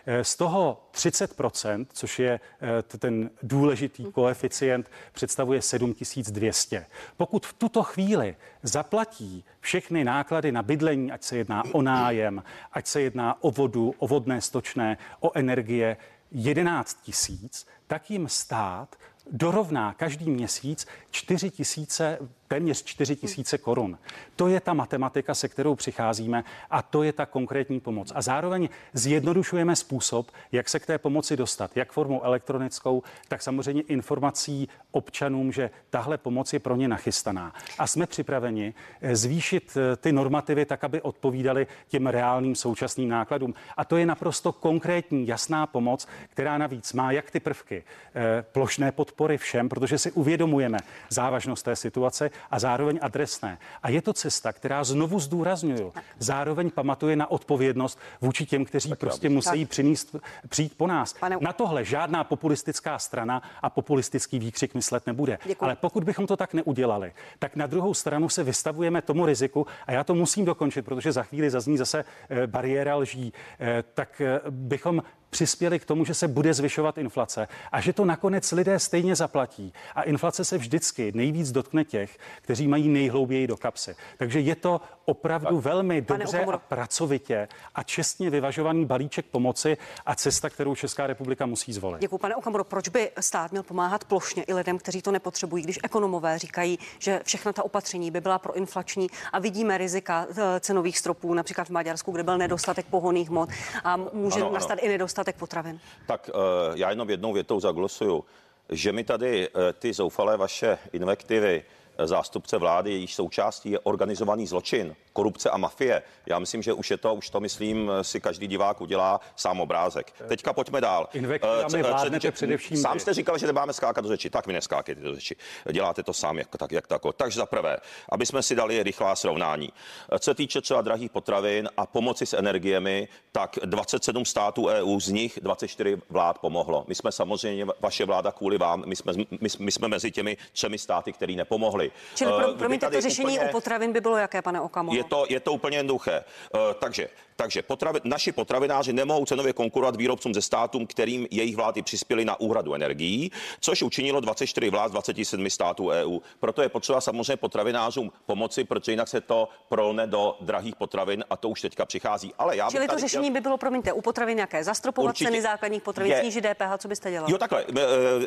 Eh, Z toho 30%, což je eh, ten důležitý koeficient, představuje 7200. Pokud v tuto chvíli zaplatí všechny náklady na bydlení, ať se jedná o nájem, ať se jedná o vodu, o vodné stočné, o energie, 11 tisíc, tak jim stát dorovná každý měsíc 4 tisíce, téměř 4 tisíce korun. To je ta matematika, se kterou přicházíme a to je ta konkrétní pomoc. A zároveň zjednodušujeme způsob, jak se k té pomoci dostat, jak formou elektronickou, tak samozřejmě informací občanům, že tahle pomoc je pro ně nachystaná. A jsme připraveni eh, zvýšit eh, ty normativy tak, aby odpovídaly těm reálným současným nákladům. A to je naprosto konkrétní, jasná pomoc, která navíc má jak ty prvky eh, plošné podpory všem, protože si uvědomujeme závažnost té situace a zároveň adresné. A je to cesta, která znovu zdůraznuju, zároveň pamatuje na odpovědnost vůči těm, kteří tak prostě musí přinést, přijít po nás. Pane- Na tohle žádná populistická strana a populistický výkřik myslet nebude. Děkuji. Ale pokud bychom to tak neudělali, tak na druhou stranu se vystavujeme tomu riziku, a já to musím dokončit, protože za chvíli zazní zase eh, bariéra lží, eh, tak eh, bychom přispěli k tomu, že se bude zvyšovat inflace a že to nakonec lidé stejně zaplatí. A inflace se vždycky nejvíc dotkne těch, kteří mají nejhlouběji do kapsy. Takže je to opravdu velmi dobře a pracovitě a čestně vyvažovaný balíček pomoci a cesta, kterou Česká republika musí zvolit. Děkuji, pane Okamuro. Proč by stát měl pomáhat plošně i lidem, kteří to nepotřebují, když ekonomové říkají, že všechna ta opatření by byla proinflační a vidíme rizika eh, cenových stropů, například v Maďarsku, kde byl nedostatek pohoných hmot a může ano, nastat ano. i nedostatek potravin? Tak uh, já jenom jednou větou zaglosuju, že mi tady uh, ty zoufalé vaše invektivy zástupce vlády, jejíž součástí je organizovaný zločin, korupce a mafie. Já myslím, že už je to, už to myslím, si každý divák udělá sám obrázek. Teďka pojďme dál. Eh, vládnete především. Sám jste říkal, že nemáme skákat do řeči, tak mi neskákejte do řeči. Děláte to sám, jak tak, jak tako. Takže za prvé, aby jsme si dali rychlá srovnání. Eh, co se týče třeba drahých potravin a pomoci s energiemi, tak 27 států EU, z nich 24 vlád pomohlo. My jsme samozřejmě, vaše vláda kvůli vám, my jsme, my, my jsme mezi těmi třemi státy, který nepomohli. Čili pro, promiňte, to řešení úplně, u potravin by bylo jaké, pane Okamo? Je to, je to úplně jednoduché. Uh, takže takže potravi, naši potravináři nemohou cenově konkurovat výrobcům ze státům, kterým jejich vlády přispěly na úhradu energií, což učinilo 24 vlád z 27 států EU. Proto je potřeba samozřejmě potravinářům pomoci, protože jinak se to prolne do drahých potravin a to už teďka přichází. Ale já Čili to řešení chtěl... by bylo, promiňte, u potravin nějaké zastropovat Určitě. ceny základních potravin, je... snížit DPH, co byste dělali? Jo, takhle. Vy,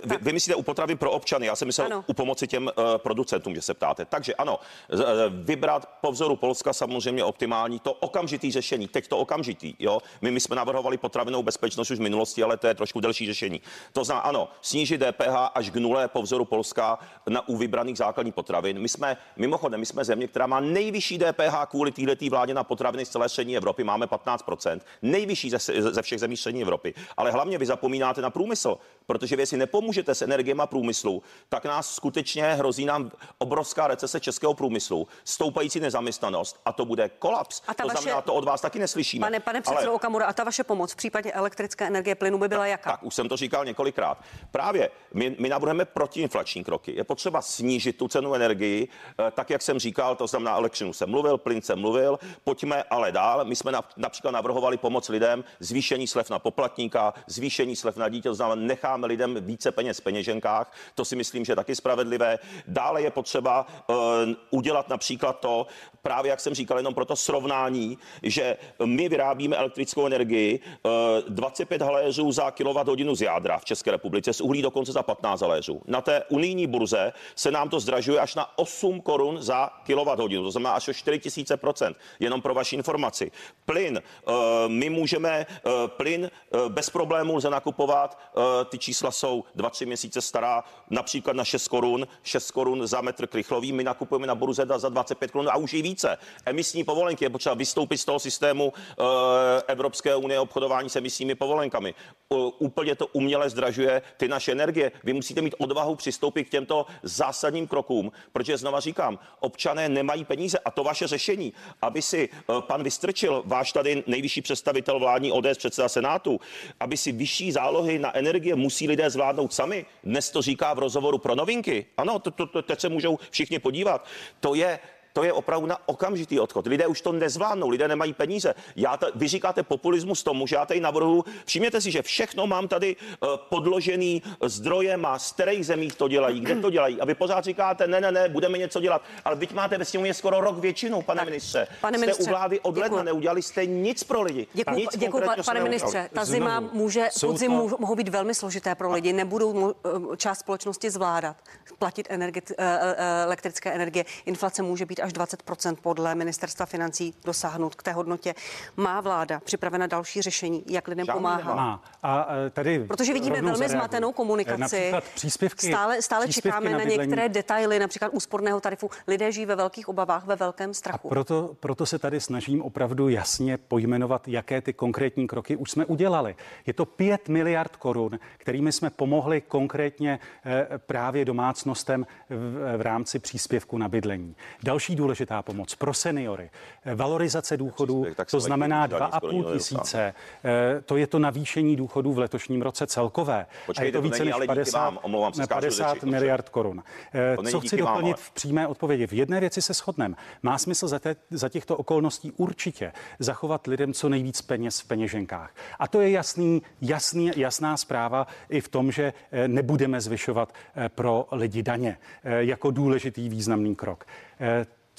vy, vy myslíte u potravin pro občany, já jsem myslel ano. u pomoci těm uh, producentům, že se ptáte. Takže ano, vybrat po vzoru Polska samozřejmě optimální, to okamžitý řešení teď to okamžitý. Jo? My, my jsme navrhovali potravinou bezpečnost už v minulosti, ale to je trošku delší řešení. To znamená, ano, snížit DPH až k nule po vzoru Polska na u vybraných základních potravin. My jsme, mimochodem, my jsme země, která má nejvyšší DPH kvůli této vládě na potraviny z celé střední Evropy. Máme 15%, nejvyšší ze, ze všech zemí střední Evropy. Ale hlavně vy zapomínáte na průmysl, protože vy si nepomůžete s energiemi průmyslu, tak nás skutečně hrozí nám obrovská recese českého průmyslu, stoupající nezaměstnanost a to bude kolaps. A to vaše... znamená, to od vás taky neslyšíme. Pane, pane předsedo Ale... Okamura, a ta vaše pomoc v případě elektrické energie plynu by byla tak, jaká? Tak, už jsem to říkal několikrát. Právě my, my navrhujeme protiinflační kroky. Je potřeba snížit tu cenu energii, eh, tak jak jsem říkal, to znamená elektřinu jsem mluvil, plyn jsem mluvil. Pojďme ale dál. My jsme například navrhovali pomoc lidem, zvýšení slev na poplatníka, zvýšení slev na dítě, to znamená necháme lidem více peněz v peněženkách. To si myslím, že je taky spravedlivé. Dále je potřeba uh, udělat například to, právě jak jsem říkal, jenom pro to srovnání, že my vyrábíme elektrickou energii 25 eh, haléřů za kWh z jádra v České republice, z uhlí dokonce za 15 haléřů. Na té unijní burze se nám to zdražuje až na 8 korun za kWh, to znamená až o 4000% jenom pro vaši informaci. Plyn, eh, my můžeme eh, plyn bez problémů lze nakupovat, ty čísla jsou 2-3 měsíce stará, například na 6 korun, 6 korun za metr krychlový, my nakupujeme na burze za 25 korun a už i více. Emisní povolenky je potřeba vystoupit z toho systému Eh, Evropské unie obchodování s emisními povolenkami. Úplně to uměle zdražuje ty naše energie. Vy musíte mít odvahu přistoupit k těmto zásadním krokům, protože znova říkám, občané nemají peníze a to vaše řešení, aby si eh, pan Vystrčil, váš tady nejvyšší představitel vládní ODS, předseda Senátu, aby si vyšší zálohy na energie musí lidé zvládnout sami. Dnes to říká v rozhovoru pro novinky. Ano, to, to, to, teď se můžou všichni podívat. To je to je opravdu na okamžitý odchod. Lidé už to nezvládnou, lidé nemají peníze. Já ta, vy říkáte populismus tomu, že já tady navrhu, všimněte si, že všechno mám tady uh, podložený zdrojem a z kterých zemích to dělají, kde to dělají. A vy pořád říkáte, ne, ne, ne, budeme něco dělat. Ale byť máte ve sněmovně skoro rok většinu, pane tak, ministře. Pane ministře, jste u vlády od ledna, neudělali jste nic pro lidi. Děkuji, děkuji pane ministře. Ta zima může, podzim to... mohou být velmi složité pro lidi, nebudou eh, část společnosti zvládat platit energi, eh, elektrické energie. Inflace může být až 20% podle ministerstva financí dosáhnout k té hodnotě. Má vláda připravena další řešení, jak lidem pomáhat? Má. A e, tady Protože vidíme velmi zareaguji. zmatenou komunikaci. příspěvky, stále stále příspěvky čekáme na, na některé detaily, například úsporného tarifu. Lidé žijí ve velkých obavách, ve velkém strachu. A proto, proto se tady snažím opravdu jasně pojmenovat, jaké ty konkrétní kroky už jsme udělali. Je to 5 miliard korun, kterými jsme pomohli konkrétně e, právě domácnostem v, v rámci příspěvku na bydlení. Další Další důležitá pomoc pro seniory, eh, valorizace důchodů, to znamená daní skoro nikdo 2,5 nedostává. tisíce. Eh, To je to navýšení důchodů v letošním roce celkové. Počkejte, a je to to více není než ale díky 50, vám, omlouvám se, ne, skáču do 50 řeči, dobře. miliard korun. Eh, Co chci vám, doplnit v přímé odpovědi? V jedné věci se shodneme. Má smysl za, te, za těchto okolností určitě zachovat lidem co nejvíc peněz v peněženkách. A to je jasný, jasný, jasná zpráva i v tom, že nebudeme zvyšovat pro lidi daně jako důležitý významný krok.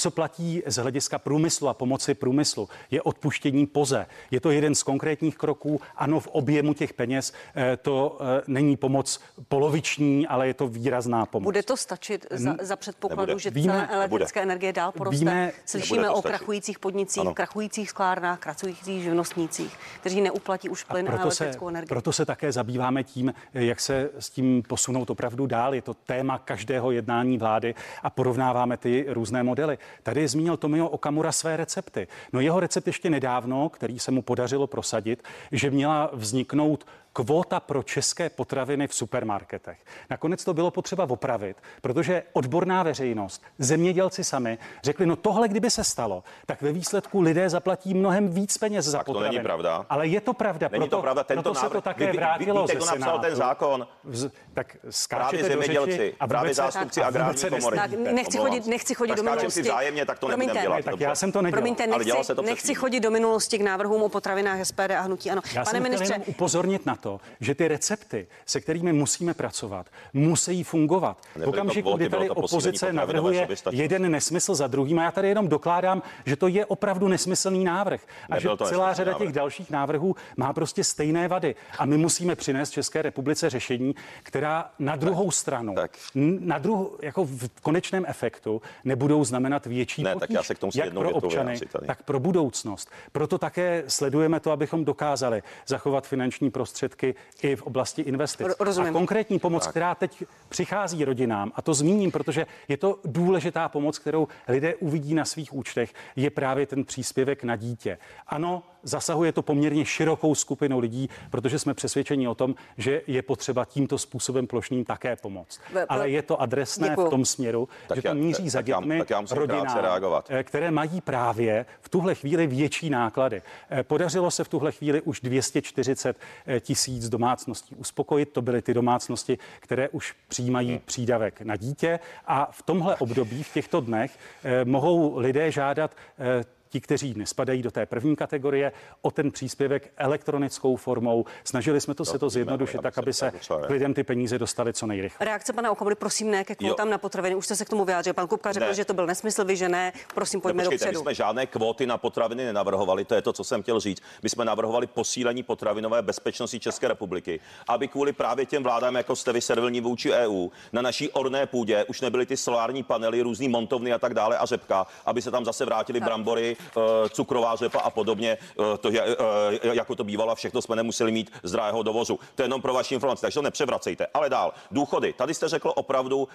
Co platí z hlediska průmyslu a pomoci průmyslu, je odpuštění poze. Je to jeden z konkrétních kroků. Ano, v objemu těch peněz eh, to eh, není pomoc poloviční, ale je to výrazná pomoc. Bude to stačit za, za předpokladu, Nebude. že Víme- cena elektrické nebude. energie dál poroste? Víme- Slyšíme o stačit. krachujících podnicích, Ano. krachujících sklárnách, krachujících živnostnících, kteří neuplatí už plyn a, proto se, elektrickou energii. proto se také zabýváme tím, jak se s tím posunout opravdu dál. Je to téma každého jednání vlády a porovnáváme ty různé modely. Tady zmínil Tomio Okamura své recepty. No jeho recept ještě nedávno, který se mu podařilo prosadit, že měla vzniknout kvóta pro české potraviny v supermarketech. Nakonec to bylo potřeba opravit, protože odborná veřejnost, zemědělci sami řekli, no tohle kdyby se stalo, tak ve výsledku lidé zaplatí mnohem víc peněz za Tak to potraviny. není pravda. Ale je to pravda. Není proto, to pravda, tento proto se to návrh. také Vy- vy- vrátilo víte, ze kdo napsal Senátu. ten zákon? Vz, tak Právě skáčete do zemědělci, řeči a právě zástupci agrární komory. Tak nechci chodit, nechci chodit do minulosti. si vzájemně, tak to Promiňte, nebudeme dělat. Tak já jsem to nedělal. Promiňte, nechci, se to nechci chodit do minulosti k návrhům o potravinách SPD a hnutí. Ano, Já pane jsem ministře, upozornit na to, že ty recepty, se kterými musíme pracovat, musí fungovat. V to okamžiku, kdy tady to opozice navrhuje jeden nesmysl za druhým, a já tady jenom dokládám, že to je opravdu nesmyslný návrh. A že to celá řada těch dalších návrhů má prostě stejné vady. A my musíme přinést České republice řešení, která na druhou stranu, tak. na druhou, jako v konečném efektu, nebudou znamenat větší Ne, tak potíž, já se k tomu jak pro občany, tak pro budoucnost. Proto také sledujeme to, abychom dokázali zachovat finanční prostředky i v oblasti investic. Ro- rozumím. A konkrétní pomoc, tak. která teď přichází rodinám, a to zmíním, protože je to důležitá pomoc, kterou lidé uvidí na svých účtech, je právě ten příspěvek na dítě. Ano, zasahuje to poměrně širokou skupinu lidí, protože jsme přesvědčeni o tom, že je potřeba tímto způsobem plošným také pomoct. Ve- Ale je to adresné Děkuju. v tom směru, Tak že to míří za tak já- dětmi tak já rodinám, reagovat. eh, které mají právě v tuhle chvíli větší náklady. Eh, Podařilo se v tuhle chvíli už 240 eh, tisíc domácností uspokojit. To byly ty domácnosti, které už přijímají přídavek na dítě. A v tomhle období, v těchto dnech, mohou lidé žádat ti, kteří nespadají do té první kategorie, o ten příspěvek elektronickou formou. Snažili jsme to se to víme, zjednodušit tak, aby se k lidem ty peníze dostaly co nejrychleji. reakce pana Okamury, prosím, ne ke kvótám Jo. na potraviny. Už jste se k tomu vyjádřil. Pan Kupka řekl, Ne. že to byl nesmysl, vy, že ne. Prosím, pojďme no, počkejte, my jsme žádné kvóty na potraviny nenavrhovali, to je to, co jsem chtěl říct. My jsme navrhovali posílení potravinové bezpečnosti České republiky, aby kvůli právě těm vládám, jako jste vy servilní vůči EU, na naší orné půdě už nebyly ty solární panely, různý montovny a tak dále a řepka, aby se tam zase vrátili brambory, cukrová řepa a podobně, eh, to, je, eh, jako to bývalo, a všechno jsme nemuseli mít z drahého dovozu. To je jenom pro vaši informaci, takže to nepřevracejte. Ale dál, důchody. Tady jste řekl opravdu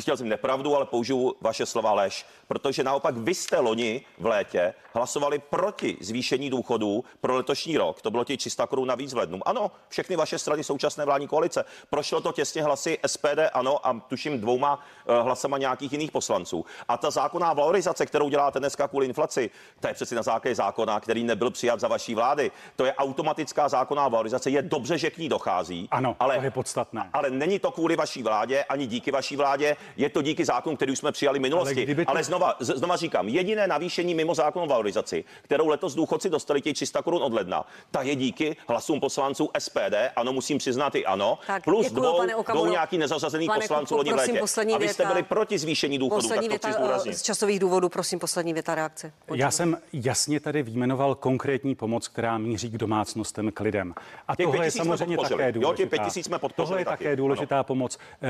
chtěl jsem nepravdu, ale použiju vaše slova lež, protože naopak vy jste loni v létě hlasovali proti zvýšení důchodů pro letošní rok. To bylo těch 300 korun navíc v lednu. Ano, všechny vaše strany současné vládní koalice. Prošlo to těsně hlasy SPD, ano, a tuším dvouma eh, hlasama nějakých jiných poslanců. A ta zákonná valorizace, kterou děláte dneska kvůli inflaci, to je přeci na základě zákona, který nebyl přijat za vaší vlády. To je automatická zákonná valorizace. Je dobře, že k ní dochází. Ano, ale to je podstatné. ale není to kvůli vaší vládě, ani díky vaší vládě, je to díky zákonu, který už jsme přijali v minulosti. Ale to- Ale znova, z- znova říkám, jediné navýšení mimo zákonnou valorizaci, kterou letos důchodci dostali těch 300 korun od ledna, ta je díky hlasům poslanců SPD, ano, musím přiznat i ano, Tak, plus děkuju, dvou, dvou nějaký nezařazených poslanců loni v létě. A vy jste byli proti zvýšení důchodů, Poslední tak to věta eh, zdůraznit. z časových důvodů, prosím, poslední věta reakce. Já jsem jasně tady výjmenoval konkrétní pomoc, která míří k domácnostem, k lidem. A Těch tohle je samozřejmě také Jo, těch důležitá. pět tisíc jsme podpořili Tohle je taky, také důležitá pomoc. Eh,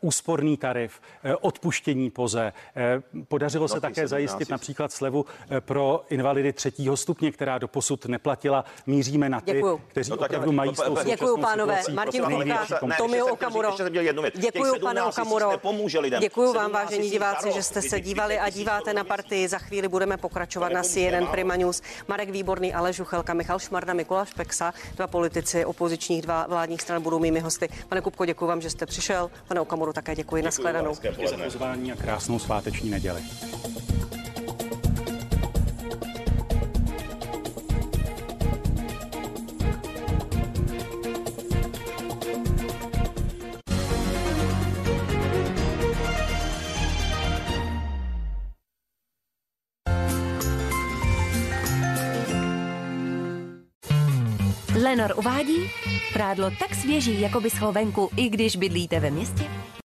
úsporný tarif, eh, odpuštění poze. Eh, podařilo se také 17 zajistit například slevu eh, pro invalidy třetího stupně, která doposud neplatila. Míříme na ty, Děkuju. kteří No tak opravdu mají s tou Děkuju, Děkuji, pánové. Martin Kupka, Tomio Okamuro. Děkuji, pane 17 tisíc Okamuro. Děkuji vám, 17 vážení diváci, že jste se dívali a díváte na partii. Za chvíli budeme pokračovat na CNN. Prima News. Marek Výborný, Aleš Žuchelka, Michal Šmarda, Mikuláš Peksa, dva politici opozičních dva vládních stran budou mými hosty. Pane Kupko, děkuji vám, že jste přišel. Pane Okamuru, také děkuji. Naschledanou. Nashledanou. Díky za pozvání a krásnou sváteční neděli. Lenor uvádí, prádlo tak svěží, jako by venku, i když bydlíte ve městě.